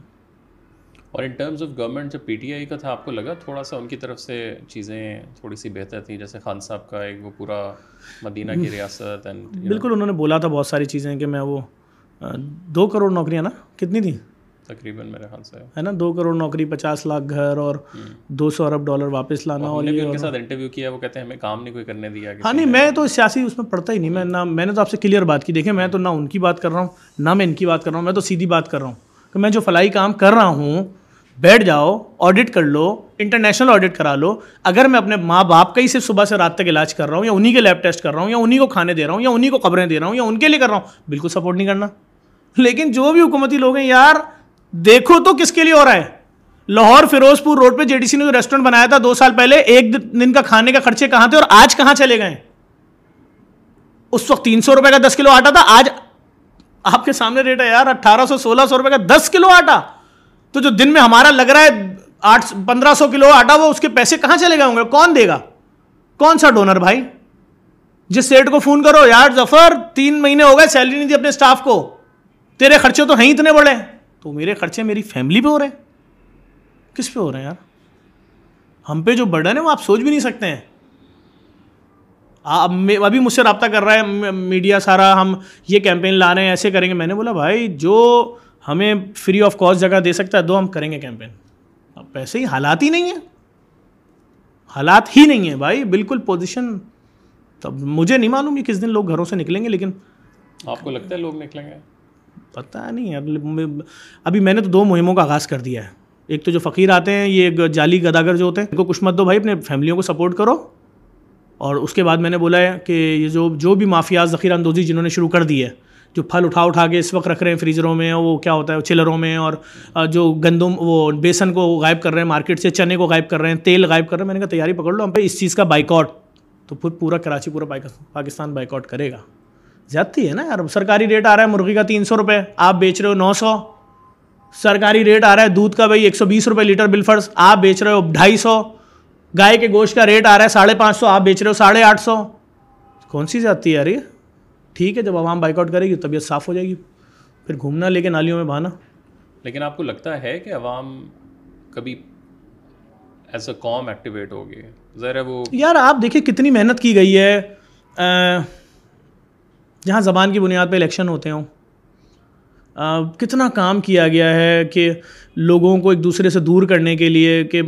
اور ان ٹرمز آف گورنمنٹ جب پی ٹی آئی کا تھا آپ کو لگا تھوڑا سا ان کی طرف سے چیزیں تھوڑی سی بہتر تھیں؟ جیسے خان صاحب کا ایک وہ پورا مدینہ کی ریاست اینڈ بالکل انہوں نے بولا تھا بہت ساری چیزیں کہ میں وہ دو کروڑ نوکریاں نا کتنی تھیں؟ تقریباً میرے خیال سے۔ ہے نا دو کروڑ نوکری پچاس لاکھ گھر اور دو سو ارب ڈالر واپس لانا اور ان کے ساتھ انٹرویو کیا وہ کہتے ہیں ہمیں کام نہیں کوئی کرنے دیا ہاں نہیں میں تو سیاسی اس میں پڑھتا ہی نہیں میں نہ میں نے تو آپ سے کلیئر بات کی۔ دیکھیں میں تو نہ ان کی بات کر رہا ہوں نہ میں ان کی بات کر رہا ہوں میں تو سیدھی بات کر رہا ہوں کہ میں جو فلاحی کام کر رہا ہوں بیٹھ جاؤ آڈٹ کر لو انٹرنیشنل آڈٹ کرا لو۔ اگر میں اپنے ماں باپ کا ہی صرف صبح سے رات تک علاج کر رہا ہوں یا انہیں کے لیب ٹیسٹ کر رہا ہوں یا انہیں کو کھانے دے رہا ہوں یا انہیں کو خبریں دے رہا ہوں یا ان کے لیے کر رہا ہوں بالکل سپورٹ نہیں کرنا۔ لیکن جو بھی حکومتی لوگ ہیں یار دیکھو تو کس کے لیے ہو رہا ہے۔ لاہور فیروز پور روڈ پہ جے ڈی سی نے جو ریسٹورینٹ بنایا تھا دو سال پہلے، ایک دن کا کھانے کا خرچے کہاں تھے اور آج کہاں چلے گئے؟ اس وقت تین سو روپے کا دس کلو آٹا تھا، آج آپ کے سامنے ریٹ ہے یار، اٹھارہ سو، سولہ سو روپے کا دس کلو آٹا۔ تو جو دن میں ہمارا لگ رہا ہے آٹھ پندرہ سو کلو آٹا، وہ اس کے پیسے کہاں چلے گئے ہوں گے؟ کون دے گا؟ کون سا ڈونر بھائی؟ جس سیٹ کو فون کرو، یار ظفر، تین مہینے ہو گئے، سیلری نہیں دی اپنے اسٹاف کو۔ تیرے خرچے تو ہیں اتنے بڑے۔ تو میرے خرچے میری فیملی پہ ہو رہے ہیں۔ کس پہ ہو رہے ہیں یار؟ ہم پہ جو برڈن ہے وہ آپ سوچ بھی نہیں سکتے ہیں۔ ابھی مجھ سے رابطہ کر رہا ہے میڈیا سارا، ہم یہ کیمپین لا رہے ہیں، ایسے کریں گے۔ میں نے بولا، بھائی، جو ہمیں فری آف کاسٹ جگہ دے سکتا ہے، دو ہم کریں گے کیمپین اب پیسے ہی حالات ہی نہیں ہیں۔ حالات ہی نہیں ہیں، بھائی، بالکل پوزیشن تب مجھے نہیں معلوم کہ کس دن لوگ گھروں سے نکلیں گے، لیکن آپ کو لگتا ہے لوگ نکلیں گے؟ پتہ نہیں ابھی میں نے تو دو مہموں کا آغاز کر دیا ہے۔ ایک تو جو فقیر آتے ہیں، یہ جعلی گداگر جو ہوتے ہیں، ان کو کچھ مت دو بھائی، اپنے فیملیوں کو سپورٹ کرو۔ اور اس کے بعد میں نے بولا ہے کہ یہ جو جو بھی مافیا ذخیرہ اندوزی جنہوں نے شروع کر دی ہے، جو پھل اٹھا اٹھا کے اس وقت رکھ رہے ہیں فریزروں میں، وہ کیا ہوتا ہے چلروں میں، اور جو گندم، وہ بیسن کو غائب کر رہے ہیں، مارکیٹ سے چنے کو غائب کر رہے ہیں، تیل غائب کر رہے ہیں۔ میں نے کہا، تیاری پکڑ لو، ہم پہ اس چیز کا بائک آؤٹ تو پھر پورا کراچی، پورا پاکستان بائک آؤٹ کرے گا۔ زیادتی ہے نا یار. سرکاری ریٹ آ رہا ہے مرغی کا تین سو روپے. آپ بیچ رہے ہو نو سو. سرکاری ریٹ آ رہا ہے دودھ کا بھائی ایک سو بیس روپے لیٹر بلفرس آپ بیچ رہے ہو ڈھائی سو. گائے کے گوشت کا ریٹ آ رہا ہے ساڑھے پانچ سو. آپ بیچ رہے ہو ساڑھے آٹھ سو. کون سی زیادتی ہے یار یہ؟ ٹھیک ہے جب عوام بائک آؤٹ کرے گی طبیعت صاف ہو جائے گی. پھر گھومنا لے کے نالیوں میں بہانا. لیکن آپ کو لگتا ہے کہ عوام کبھی ایز اے قوم ایکٹیویٹ ہوگی؟ وہ یار آپ دیکھیں کتنی محنت کی گئی ہے. جہاں زبان کی بنیاد پہ الیکشن ہوتے ہوں۔ کتنا کام کیا گیا ہے کہ لوگوں کو ایک دوسرے سے دور کرنے کے لیے کہ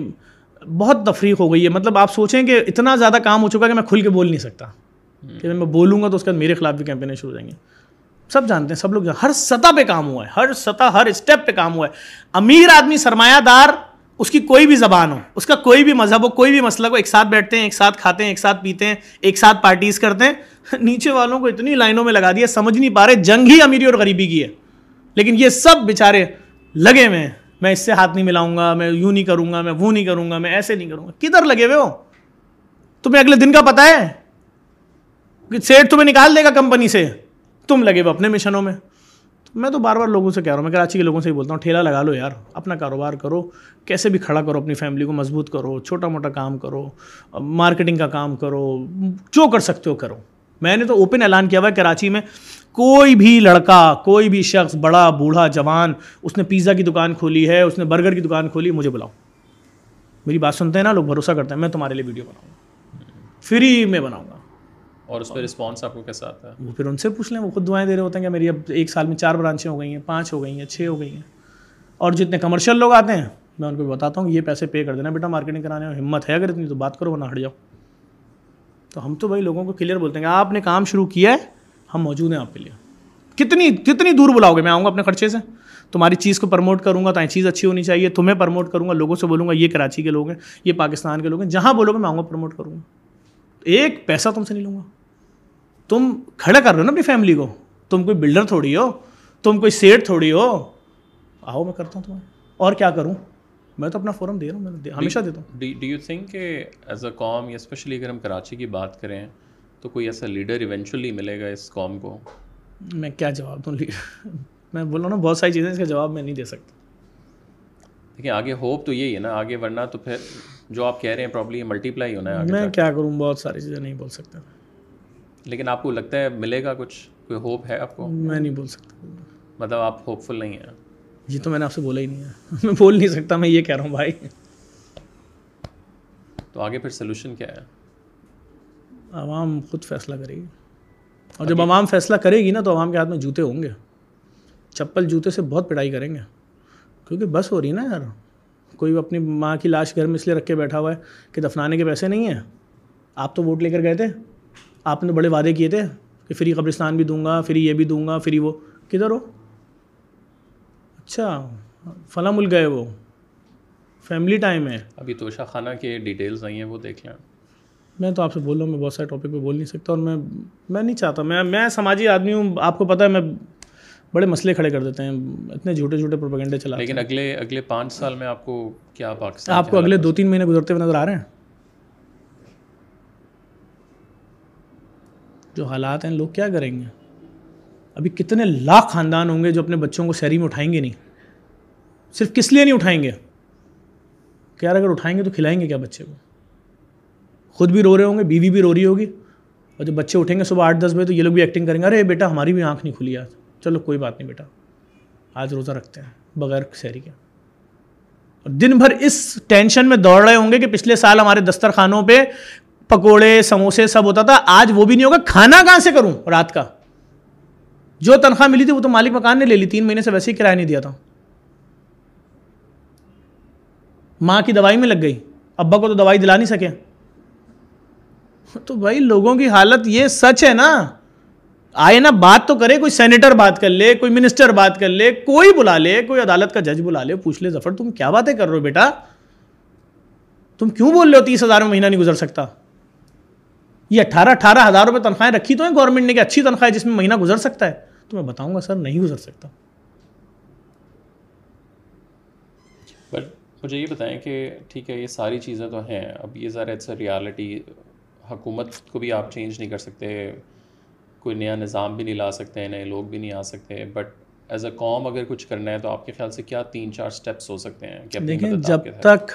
بہت تفریق ہو گئی ہے۔ مطلب آپ سوچیں کہ اتنا زیادہ کام ہو چکا کہ میں کھل کے بول نہیں سکتا۔ کہ میں بولوں گا تو اس کے بعد میرے خلاف بھی کیمپینیں شروع ہو جائیں گے۔ سب جانتے ہیں سب لوگ ہر سطح پہ کام ہوا ہے ہر سطح ہر اسٹیپ پہ کام ہوا ہے۔ امیر آدمی سرمایہ دار اس کی کوئی بھی زبان ہو، اس کا کوئی بھی مذہب ہو، کوئی بھی مسئلہ ہو ایک ساتھ بیٹھتے ہیں، ایک ساتھ کھاتے ہیں، ایک ساتھ پیتے ہیں، ایک ساتھ پارٹیز کرتے ہیں۔ نیچے والوں کو اتنی لائنوں میں لگا دیا، سمجھ نہیں پا رہے، جنگ ہی امیری اور غریبی کی ہے۔ لیکن یہ سب بیچارے لگے ہوئے ہیں۔ میں اس سے ہاتھ نہیں ملاؤں گا، میں یوں نہیں کروں گا، میں وہ نہیں کروں گا، میں ایسے نہیں کروں گا۔ کدھر لگے ہوئے ہو؟ تمہیں اگلے دن کا پتہ ہے۔ کہ سیٹ تمہیں نکال دے گا کمپنی سے۔ تم لگے ہوئے اپنے مشنوں میں۔ میں تو بار بار لوگوں سے کہہ رہا ہوں، میں کراچی کے لوگوں سے ہی بولتا ہوں، ٹھیلا لگا لو یار، اپنا کاروبار کرو، کیسے بھی کھڑا کرو اپنی فیملی کو، مضبوط کرو، چھوٹا موٹا کام کرو مارکیٹنگ کا کام کرو، جو کر سکتے ہو کرو۔ میں نے تو اوپن اعلان کیا ہوا ہے کراچی میں، کوئی بھی لڑکا، کوئی بھی شخص، بڑا، بوڑھا، جوان، اس نے پیزا کی دکان کھولی ہے، اس نے برگر کی دکان کھولی، مجھے بلاؤ۔ میری بات سنتے ہیں نا، لوگ بھروسہ کرتے ہیں، میں تمہارے لیے ویڈیو بناؤں گا۔ فری میں بناؤں گا۔ اور اس پہ رسپانس آپ کو کیسا آتا ہے؟ وہ پھر ان سے پوچھ لیں وہ خود دعائیں دے رہے ہوتے ہیں کہ میری اب ایک سال میں چار برانچیں ہو گئی ہیں پانچ ہو گئی ہیں چھ ہو گئی ہیں۔ اور جتنے کمرشل لوگ آتے ہیں میں ان کو بتاتا ہوں کہ یہ پیسے پے کر دینا۔ بیٹا مارکیٹنگ کرانے میں ہمت ہے اگر اتنی تو بات کرو وہ نہ ہٹ جاؤ۔ تو ہم تو بھائی لوگوں کو کلیئر بولتے ہیں کہ آپ نے کام شروع کیا ہے ہم موجود ہیں آپ کے لیے۔ کتنی کتنی دور بلاؤ گے میں آؤں گا اپنے خرچے سے؟ تمہاری چیز کو پروموٹ کروں گا تاکہ چیز اچھی ہونی چاہیے۔ تمہیں پروموٹ کروں گا لوگوں سے بولوں گا یہ کراچی کے لوگ ہیں یہ پاکستان کے لوگ ہیں جہاں بولو گے میں آؤں گا پروموٹ کروں گا۔ ایک پیسہ تم سے نہیں لوں گا۔ تم کھڑا کر رہے ہو نا اپنی فیملی کو۔ تم کوئی بلڈر تھوڑی ہو تم کوئی سیٹ تھوڑی ہو۔ آؤ میں کرتا ہوں تمہیں۔ اور کیا کروں؟ میں تو اپنا فورم دے رہا ہوں میں ہمیشہ دیتا ہوں۔ ڈی یو تھنک کہ ایز اے قوم یا اسپیشلی اگر ہم کراچی کی بات کریں تو کوئی ایسا لیڈر ایونچولی ملے گا اس قوم کو؟ میں کیا جواب دوں میں بول رہا ہوں نا بہت ساری چیزیں اس کا جواب میں نہیں دے سکتا۔ دیکھیں آگے ہوپ تو یہی ہے نا آگے ورنہ تو پھر جو آپ کہہ رہے ہیں پرابلی ملٹی پلائی ہونا ہے میں کیا کروں؟ بہت ساری چیزیں نہیں بول سکتا۔ لیکن آپ کو لگتا ہے ملے گا کچھ؟ کوئی ہوپ ہے آپ کو؟ میں نہیں بول سکتا۔ مطلب آپ ہوپ فل نہیں ہیں۔ یہ تو میں نے آپ سے بولا ہی نہیں ہے۔ میں بول نہیں سکتا میں یہ کہہ رہا ہوں بھائی۔ تو آگے پھر سلوشن کیا ہے؟ عوام خود فیصلہ کرے گی۔ اور جب عوام فیصلہ کرے گی نا تو عوام کے ہاتھ میں جوتے ہوں گے۔ چپل جوتے سے بہت پٹائی کریں گے۔ کیونکہ بس ہو رہی نا یار۔ کوئی اپنی ماں کی لاش گھر میں اس لیے رکھ کے بیٹھا ہوا ہے کہ دفنانے کے پیسے نہیں ہیں۔ آپ تو ووٹ لے کر گئے تھے۔ آپ نے بڑے وعدے کیے تھے کہ فری قبرستان بھی دوں گا فری یہ بھی دوں گا فری وہ۔ کدھر ہو؟ اچھا فلاں ملک گئے وہ۔ فیملی ٹائم ہے۔ ابھی توشہ خانہ کے ڈیٹیلز نہیں ہیں وہ دیکھ لیں۔ میں تو آپ سے بول رہا ہوں میں بہت سارے ٹاپک پہ بول نہیں سکتا اور میں میں نہیں چاہتا۔ میں میں سماجی آدمی ہوں آپ کو پتہ ہے میں بڑے مسئلے کھڑے کر دیتے ہیں۔ اتنے جھوٹے جھوٹے پروپیگنڈے چلا لیکن اگلے اگلے پانچ سال میں آپ کو کیا پاکستان آپ کو اگلے دو تین مہینے گزرتے ہوئے نظر آ رہے ہیں؟ جو حالات ہیں، لوگ کیا کریں گے؟ ابھی کتنے لاکھ خاندان ہوں گے جو اپنے بچوں کو شہری میں اٹھائیں گے نہیں؟ صرف کس لیے نہیں اٹھائیں گے؟ کہ یار اگر اٹھائیں گے تو کھلائیں گے کیا بچے کو؟ خود بھی رو رہے ہوں گے، بیوی بھی رو رہی ہوگی، اور جب بچے اٹھیں گے صبح آٹھ دس بجے تو یہ لوگ بھی ایکٹنگ کریں گے، ارے بیٹا ہماری بھی آنکھ نہیں کھلی آج۔ چلو کوئی بات نہیں بیٹا، آج روزہ رکھتے ہیں، بغیر شہری کے۔ اور دن بھر اس ٹینشن میں دوڑ رہے ہوں گے کہ پچھلے سال ہمارے دسترخانوں پہ پکوڑے، سموسے سب ہوتا تھا، آج وہ بھی نہیں ہوگا۔ کھانا کہاں سے کروں رات کا؟ جو تنخواہ ملی تھی وہ تو مالک مکان نے لے لی، تین مہینے سے ویسے ہی کرایہ نہیں دیا تھا۔ ماں کی دوائی میں لگ گئی۔ ابا کو تو دوائی دلا نہیں سکے۔ تو بھائی، لوگوں کی حالت یہ سچ ہے نا۔ آئے نا، بات تو کرے، کوئی سینیٹر بات کر لے، کوئی منسٹر بات کر لے، کوئی بلا لے، کوئی عدالت کا جج بلا لے، پوچھ لے، ظفر، تم کیا باتیں کر رہے ہو بیٹا؟ تم کیوں بول رہے ہو تیس ہزار میں مہینہ نہیں گزر سکتا؟ یہ اٹھارہ اٹھارہ ہزار روپے تنخواہیں رکھی تو ہیں گورنمنٹ نے کہ اچھی تنخواہ جس میں مہینہ گزر سکتا ہے۔ تو میں بتاؤں گا سر نہیں گزر سکتا۔ بٹ مجھے یہ بتائیں کہ ٹھیک ہے یہ ساری چیزیں تو ہیں۔ اب یہ ذرا اٹس ریالٹی حکومت کو بھی آپ چینج نہیں کر سکتے۔ کوئی نیا نظام بھی نہیں لا سکتے نئے لوگ بھی نہیں آ سکتے۔ بٹ ایز اے قوم اگر کچھ کرنا ہے تو آپ کے خیال سے کیا تین چار اسٹیپس ہو سکتے ہیں کہ جب تک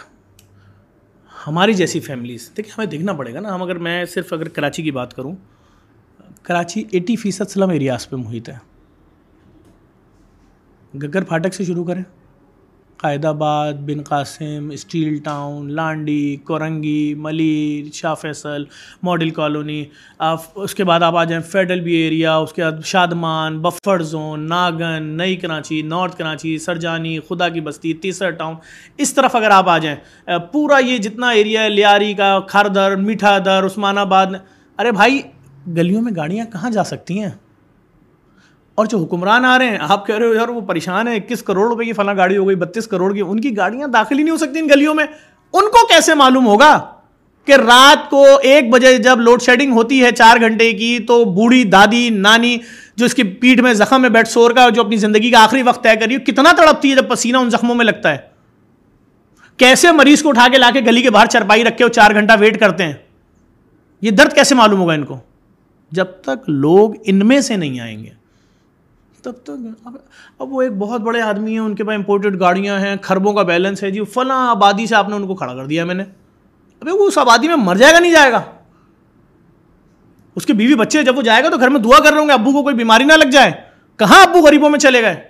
ہماری جیسی فیملیز دیکھیں ہمیں دیکھنا پڑے گا نا، ہم اگر میں صرف اگر کراچی کی بات کروں، کراچی ایٹی فیصد سلم ایریاز پہ محیط ہے۔ گگر پھاٹک سے شروع کریں۔ Quaidabad Bin Qasim steel town, Landhi, Korangi, Malir, Shah Faisal, model colony اس کے بعد آپ آ جائیں فیڈرل بی ایریا، اس کے بعد شادمان، بفر زون، ناگن، نئی کراچی، نارتھ کراچی، سرجانی، خدا کی بستی، تیسر ٹاؤن۔ اس طرف اگر آپ آ جائیں پورا یہ جتنا ایریا ہے، لیاری کا، کھردر میٹھا در عثمان آباد ارے بھائی، گلیوں میں گاڑیاں کہاں جا سکتی ہیں؟ اور جو حکمران آ رہے ہیں، آپ کہہ رہے ہو، یار وہ پریشان ہے اکیس کروڑ روپے کی فلاں گاڑی ہو گئی، بتیس کروڑ کی، ان کی گاڑیاں داخل ہی نہیں ہو سکتی ان گلیوں میں۔ ان کو کیسے معلوم ہوگا کہ رات کو ایک بجے جب لوڈ شیڈنگ ہوتی ہے چار گھنٹے کی، تو بوڑھی دادی، نانی جو اس کی پیٹھ میں زخم میں بیٹھ سور کا، جو اپنی زندگی کا آخری وقت طے کری کتنا تڑپتی ہے جب پسینہ ان زخموں میں لگتا ہے؟ کیسے مریض کو اٹھا کے لا کے گلی کے باہر چرپائی رکھ کے وہ چار گھنٹہ ویٹ کرتے ہیں؟ یہ درد کیسے معلوم ہوگا ان کو؟ جب تک لوگ ان میں سے نہیں آئیں گے۔ تب تک اب وہ ایک بہت بڑے آدمی ہیں، ان کے پاس امپورٹڈ گاڑیاں ہیں خربوں کا بیلنس ہے جی فلاں آبادی سے آپ نے ان کو کھڑا کر دیا میں نے۔ ابھی وہ اس آبادی میں مر جائے گا، نہیں جائے گا؟ اس کے بیوی بچے جب وہ جائے گا تو گھر میں دعا کر رہے ہوں گے، ابو کو کوئی بیماری نہ لگ جائے۔ کہاں ابو غریبوں میں چلے گئے؟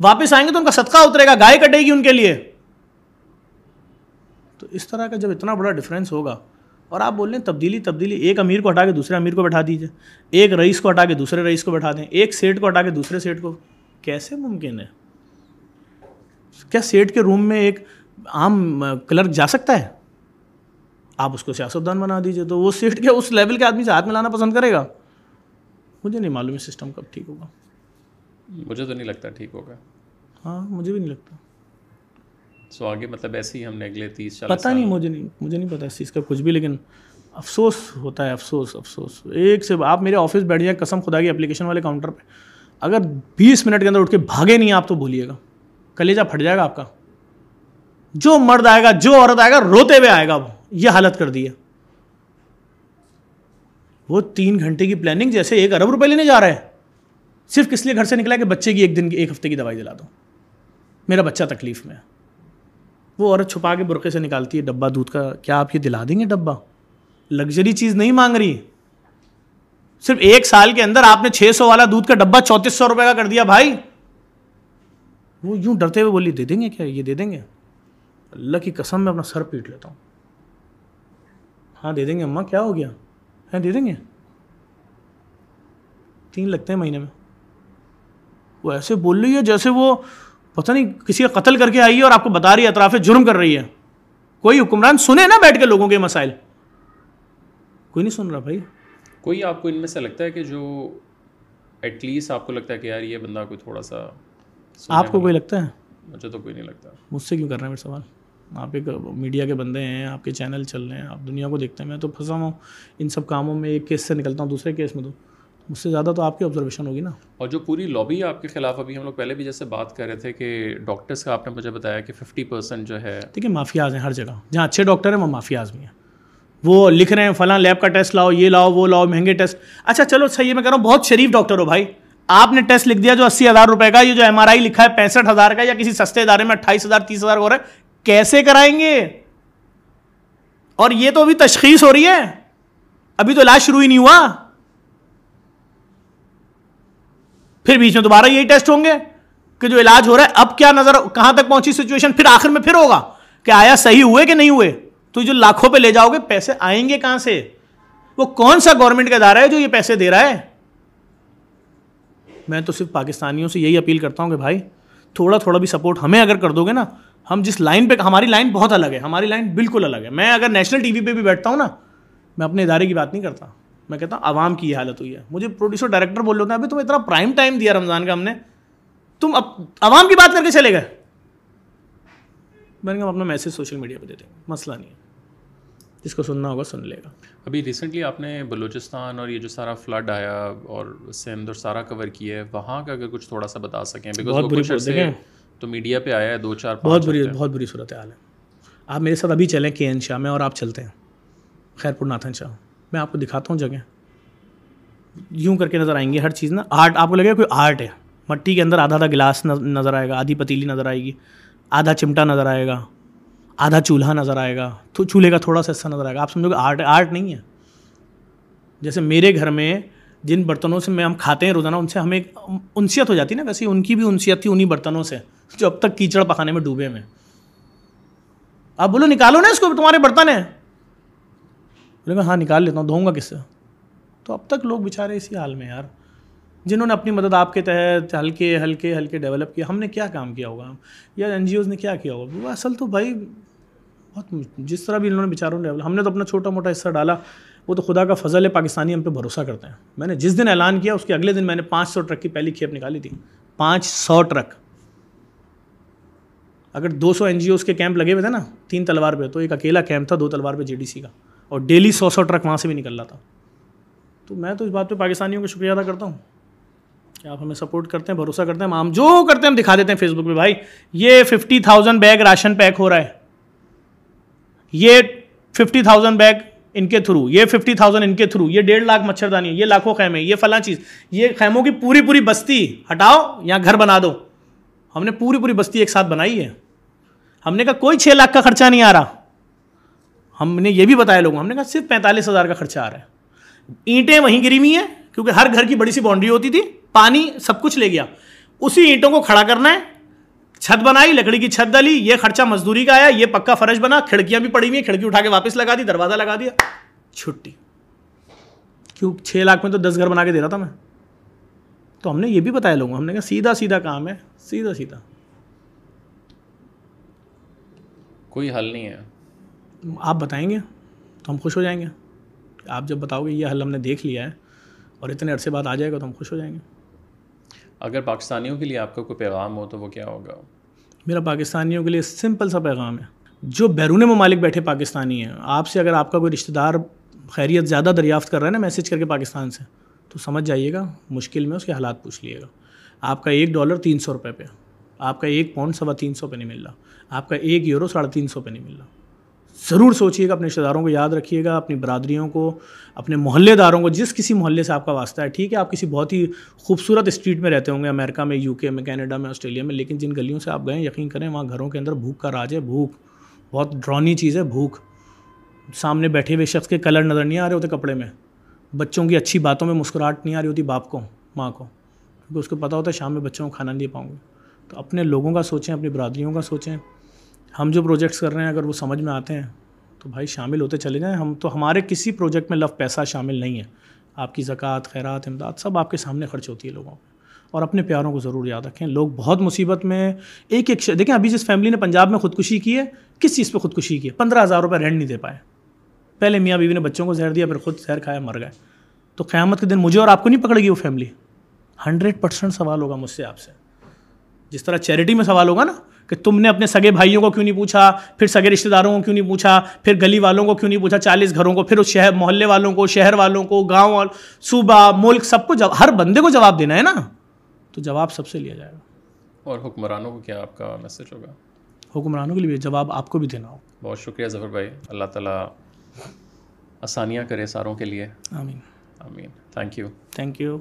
واپس آئیں گے تو ان کا صدقہ اترے گا، گائے کٹے گی ان کے لیے۔ تو اس طرح کا جب اتنا بڑا ڈفرینس ہوگا اور آپ بول رہے ہیں تبدیلی تبدیلی ایک امیر کو ہٹا کے دوسرے امیر کو بٹھا دیجیے ایک رئیس کو ہٹا کے دوسرے رئیس کو بٹھا دیں۔ ایک سیٹ کو ہٹا کے دوسرے سیٹ کو۔ کیسے ممکن ہے؟ کیا سیٹ کے روم میں ایک عام کلرک جا سکتا ہے؟ آپ اس کو سیاستدان بنا دیجیے تو وہ سیٹ کے اس لیول کے آدمی سے ہاتھ ملانا پسند کرے گا؟ مجھے نہیں معلوم سسٹم کب ٹھیک ہوگا۔ مجھے تو نہیں لگتا ٹھیک ہوگا۔ ہاں مجھے بھی نہیں لگتا۔ سو آگے مطلب ایسے ہی ہم نے اگلے تیس چالیس پتہ نہیں مجھے نہیں مجھے نہیں پتا اس چیز کا کچھ بھی لیکن افسوس ہوتا ہے افسوس افسوس۔ ایک سے آپ میرے آفس بیٹھ جائیں قسم خدا کی اپلیکیشن والے کاؤنٹر پہ۔ اگر بیس منٹ کے اندر اٹھ کے بھاگے نہیں آپ تو بولیے گا۔ کلیجا پھٹ جائے گا آپ کا۔ جو مرد آئے گا جو عورت آئے گا روتے ہوئے آئے گا وہ۔ یہ حالت کر دی ہے۔ وہ تین گھنٹے کی پلاننگ جیسے ایک ارب روپے لینے جا رہا ہے۔ صرف کس لیے گھر سے نکلا کہ بچے کی ایک دن کی ایک ہفتے کی دوائی دلا دو۔ میرا بچہ تکلیف میں ہے۔ وہ عورت چھپا کے برقعے سے نکالتی ہے ڈبہ دودھ کا، کیا آپ یہ دلا دیں گے ڈبہ؟ لگژری چیز نہیں مانگ رہی صرف ایک سال کے اندر آپ نے چھ سو والا دودھ کا ڈبہ چونتیس سو روپے کا کر دیا بھائی۔ وہ یوں ڈرتے ہوئے بولی، دے دیں گے کیا؟ یہ دے دیں گے۔ اللہ کی قسم، میں اپنا سر پیٹ لیتا ہوں۔ ہاں دے دیں گے۔ اماں، کیا ہو گیا؟ ہیں، دے دیں گے۔ تین لگتے ہیں مہینے میں۔ وہ ایسے بول رہی ہے جیسے وہ پتہ نہیں کسی کا قتل کر کے آئی ہے اور آپ کو بتا رہی ہے اطراف جرم کر رہی ہے۔ کوئی حکمران سنے نا بیٹھ کے لوگوں کے مسائل؟ کوئی نہیں سن رہا بھائی۔ کوئی آپ کو ان میں سے لگتا ہے کہ جو ایٹ لیسٹ آپ کو لگتا ہے کہ یار یہ بندہ کوئی تھوڑا سا آپ کو کوئی لگتا ہے؟ مجھے تو کوئی نہیں لگتا۔ مجھ سے کیوں کر رہے ہیں میرے سوال؟ آپ ایک میڈیا کے بندے ہیں آپ کے چینل چل رہے ہیں آپ دنیا کو دیکھتے ہیں۔ میں تو پھنسا ہوں۔ ان سب کاموں میں ایک کیس سے نکلتا ہوں دوسرے کیس میں تو۔ مجھ سے زیادہ تو آپ کی آبزرویشن ہوگی نا۔ اور جو پوری لابی ہے آپ کے خلاف ابھی ہم لوگ پہلے بھی جیسے بات کر رہے تھے کہ ڈاکٹرس کا آپ نے مجھے بتایا کہ ففٹی پرسینٹ جو ہے ٹھیک ہے مافیاز ہیں ہر جگہ۔ جہاں اچھے ڈاکٹر ہیں وہ مافیاز بھی ہیں۔ وہ لکھ رہے ہیں فلاں لیب کا ٹیسٹ لاؤ یہ لاؤ وہ لاؤ مہنگے ٹیسٹ اچھا چلو صحیح میں کہہ رہا ہوں بہت شریف ڈاکٹر ہو بھائی۔ آپ نے ٹیسٹ لکھ دیا جو اسی ہزار روپے کا یہ جو ایم آر آئی لکھا ہے پینسٹھ ہزار کا یا کسی سستے ادارے میں اٹھائیس ہزار تیس ہزار ہو رہا ہے کیسے کرائیں گے؟ اور یہ تو ابھی تشخیص ہو رہی ہے۔ ابھی تو علاج شروع ہی نہیں ہوا۔ پھر بیچ میں دوبارہ یہی ٹیسٹ ہوں گے کہ جو علاج ہو رہا ہے، اب کیا نظر کہاں تک پہنچی سچویشن پھر آخر میں پھر ہوگا کہ آیا صحیح ہوئے کہ نہیں ہوئے؟ تو جو لاکھوں پہ لے جاؤ گے، پیسے آئیں گے کہاں سے؟ وہ کون سا گورنمنٹ کا ادارہ ہے جو یہ پیسے دے رہا ہے؟ میں تو صرف پاکستانیوں سے یہی اپیل کرتا ہوں کہ بھائی، تھوڑا تھوڑا بھی سپورٹ ہمیں اگر کر دو گے نا، ہم جس لائن پہ، ہماری لائن بہت الگ ہے، ہماری لائن بالکل الگ ہے۔ میں اگر نیشنل ٹی وی پہ بھی بیٹھتا ہوں نا، میں اپنے ادارے کی بات نہیں کرتا۔ میں کہتا ہوں عوام کی یہ حالت ہوئی ہے۔ مجھے پروڈیوسر ڈائریکٹر بول رہے ہیں ابھی تم اتنا پرائم ٹائم دیا رمضان کا ہم نے۔ تم اب عوام کی بات کر کے چلے گئے۔ میں نے کہا اپنا میسج سوشل میڈیا پہ دے دیں مسئلہ نہیں ہے۔ جس کو سننا ہوگا سن لے گا۔ ابھی ریسنٹلی آپ نے بلوچستان اور یہ جو سارا فلڈ آیا اور سندھ اور سارا کور کیا ہے وہاں کا اگر کچھ تھوڑا سا بتا سکیں بیکاز تو میڈیا پہ آیا ہے دو چار بہت بری بہت بری صورت حال ہے۔ آپ میرے ساتھ ابھی چلیں کے این شاہ میں اور آپ چلتے ہیں۔ خیر پور ناتھن شاہ۔ میں آپ کو دکھاتا ہوں جگہ یوں کر کے نظر آئیں گے ہر چیز نا۔ آرٹ آپ کو لگے گا کوئی آرٹ ہے۔ مٹی کے اندر آدھا آدھا گلاس نظر آئے گا، آدھی پتیلی نظر آئے گی، آدھا چمٹا نظر آئے گا، آدھا چولہا نظر آئے گا، تو چولہے کا تھوڑا سا حصہ نظر آئے گا۔ آپ سمجھو گے آرٹ آرٹ نہیں ہے۔ جیسے میرے گھر میں جن برتنوں سے میں ہم کھاتے ہیں روزانہ، ان سے ہمیں انسیت ہو جاتی نا۔ ویسے ان کی بھی انسیت تھی انہیں برتنوں سے، جو اب تک کیچڑ پکانے میں ڈوبے میں آپ بولو نکالو نا اس کو، تمہارے برتن ہیں۔ بولے میں ہاں نکال لیتا ہوں، دھوؤں گا کس سے؟ تو اب تک لوگ بیچارے اسی حال میں یار۔ جنہوں نے اپنی مدد آپ کے تحت ہلکے ہلکے ہلکے ڈیولپ کیا، ہم نے کیا کام کیا ہوگا؟ یا این جی اوز نے کیا کیا ہوگا؟ وہ اصل تو بھائی بہت جس طرح بھی انہوں نے بیچاروں نے ہم نے تو اپنا چھوٹا موٹا حصہ ڈالا۔ وہ تو خدا کا فضل ہے، پاکستانی ہم پہ بھروسہ کرتے ہیں۔ میں نے جس دن اعلان کیا، اس کے اگلے دن میں نے پانچ سو ٹرک کی پہلی کھیپ نکالی تھی۔ پانچ سو ٹرک۔ اگر دو سو این جی اوز کے کیمپ لگے ہوئے تھے نا، تین تلوار پہ، تو ایک اکیلا کیمپ تھا، دو تلوار پہ جے ڈی سی کا۔ اور ڈیلی سو سو ٹرک وہاں سے بھی نکل رہا تھا۔ تو میں تو اس بات پہ پاکستانیوں کا شکریہ ادا کرتا ہوں کہ آپ ہمیں سپورٹ کرتے ہیں، بھروسہ کرتے ہیں۔ ہم جو کرتے ہیں، ہم دکھا دیتے ہیں فیس بک پہ۔ بھائی، یہ fifty thousand bag ration pack ہو رہا ہے۔ یہ ففٹی تھاؤزینڈ بیگ ان کے تھرو یہ ففٹی تھاؤزینڈ ان کے تھرو یہ ڈیڑھ لاکھ مچھردانی، یہ لاکھوں خیمے، یہ فلاں چیز۔ یہ خیموں کی پوری پوری بستی ہٹاؤ یا گھر بنا دو۔ ہم نے پوری پوری بستی ایک ساتھ بنائی ہے۔ ہم نے کہا کوئی چھ لاکھ کا خرچہ نہیں آ رہا۔ ہم نے یہ بھی بتایا لوگوں ہم نے کہا صرف پینتالیس ہزار کا خرچہ آ رہا ہے۔ اینٹیں وہیں گری ہوئی ہیں، کیونکہ ہر گھر کی بڑی سی باؤنڈری ہوتی تھی، پانی سب کچھ لے گیا۔ اسی اینٹوں کو کھڑا کرنا ہے، چھت بنائی، لکڑی کی چھت ڈالی، یہ خرچہ مزدوری کا آیا، یہ پکا فرش بنا، کھڑکیاں بھی پڑی ہوئی ہیں، کھڑکی اٹھا کے واپس لگا دی، دروازہ لگا دیا، چھٹی۔ کیوں؟ چھ لاکھ میں تو دس گھر بنا کے دے رہا تھا میں۔ تو ہم نے یہ بھی بتایا لوگوں ہم نے کہا سیدھا سیدھا کام ہے، سیدھا سیدھا۔ کوئی حل نہیں ہے۔ آپ بتائیں گے تو ہم خوش ہو جائیں گے۔ آپ جب بتاؤ گے یہ حل ہم نے دیکھ لیا ہے اور اتنے عرصے بعد آ جائے گا تو ہم خوش ہو جائیں گے۔ اگر پاکستانیوں کے لیے آپ کا کوئی پیغام ہو تو وہ کیا ہوگا؟ میرا پاکستانیوں کے لیے سمپل سا پیغام ہے۔ جو بیرون ممالک بیٹھے پاکستانی ہیں آپ سے اگر آپ کا کوئی رشتہ دار خیریت زیادہ دریافت کر رہا ہے نا میسج کر کے پاکستان سے تو سمجھ جائیے گا مشکل میں اس کے حالات پوچھ لیے گا۔ آپ کا ایک ڈالر تین سو روپے پہ آپ کا ایک پاؤنڈ سوا تین سو پہ نہیں مل رہا آپ کا ایک یورو ساڑھے تین سو پہ نہیں مل رہا۔ ضرور سوچیے گا، اپنے رشتے داروں کو یاد رکھیے گا، اپنی برادریوں کو، اپنے محلے داروں کو، جس کسی محلے سے آپ کا واسطہ ہے۔ ٹھیک ہے، آپ کسی بہت ہی خوبصورت اسٹریٹ میں رہتے ہوں گے، امریکہ میں، یو کے میں، کینیڈا میں، آسٹریلیا میں، لیکن جن گلیوں سے آپ گئے، یقین کریں وہاں گھروں کے اندر بھوک کا راج ہے، بھوک، بہت ڈرونی چیز ہے، بھوک۔ سامنے بیٹھے ہوئے شخص کے کلر نظر نہیں آ رہے ہوتے کپڑے میں۔ بچوں کی اچھی باتوں میں مسکراہٹ نہیں آ رہی ہوتی باپ کو، ماں کو، کیونکہ اس کو پتہ ہوتا ہے شام میں بچوں کو کھانا نہیں دے پاؤں گے۔ تو اپنے لوگوں کا سوچیں، اپنی برادریوں کا سوچیں۔ ہم جو پروجیکٹس کر رہے ہیں، اگر وہ سمجھ میں آتے ہیں، تو بھائی شامل ہوتے چلے جائیں۔ ہم تو ہمارے کسی پروجیکٹ میں لف پیسہ شامل نہیں ہے۔ آپ کی زکوٰۃ، خیرات، امداد سب آپ کے سامنے خرچ ہوتی ہے لوگوں پہ۔ اور اپنے پیاروں کو ضرور یاد رکھیں۔ لوگ بہت مصیبت میں ایک ایک دیکھیں ابھی جس فیملی نے پنجاب میں خودکشی کی ہے، کس چیز پہ خودکشی کی ہے؟ پندرہ ہزار روپے رینٹ نہیں دے پائے۔ پہلے میاں بیوی نے بچوں کو زہر دیا، پھر خود زہر کھایا، مر گئے۔ تو قیامت کے دن مجھے اور آپ کو نہیں پکڑے گی وہ فیملی ہنڈریڈ پرسینٹ سوال ہوگا مجھ سے آپ سے۔ جس طرح چیریٹی میں سوال ہوگا نا کہ تم نے اپنے سگے بھائیوں کو کیوں نہیں پوچھا؟ پھر سگے رشتے داروں کو کیوں نہیں پوچھا؟ پھر گلی والوں کو کیوں نہیں پوچھا؟ چالیس گھروں کو پھر اس شہر محلے والوں کو شہر والوں کو گاؤں والوں صوبہ ملک سب کو ہر بندے کو جواب دینا ہے نا؟ تو جواب سب سے لیا جائے گا۔ اور حکمرانوں کو کیا آپ کا میسج ہوگا؟ حکمرانوں کے لیے جواب آپ کو بھی دینا ہوگا۔ بہت شکریہ ظفر بھائی۔ اللہ تعالیٰ آسانیاں کرے ساروں کے لیے۔ آمین۔ آمین۔ Thank you thank you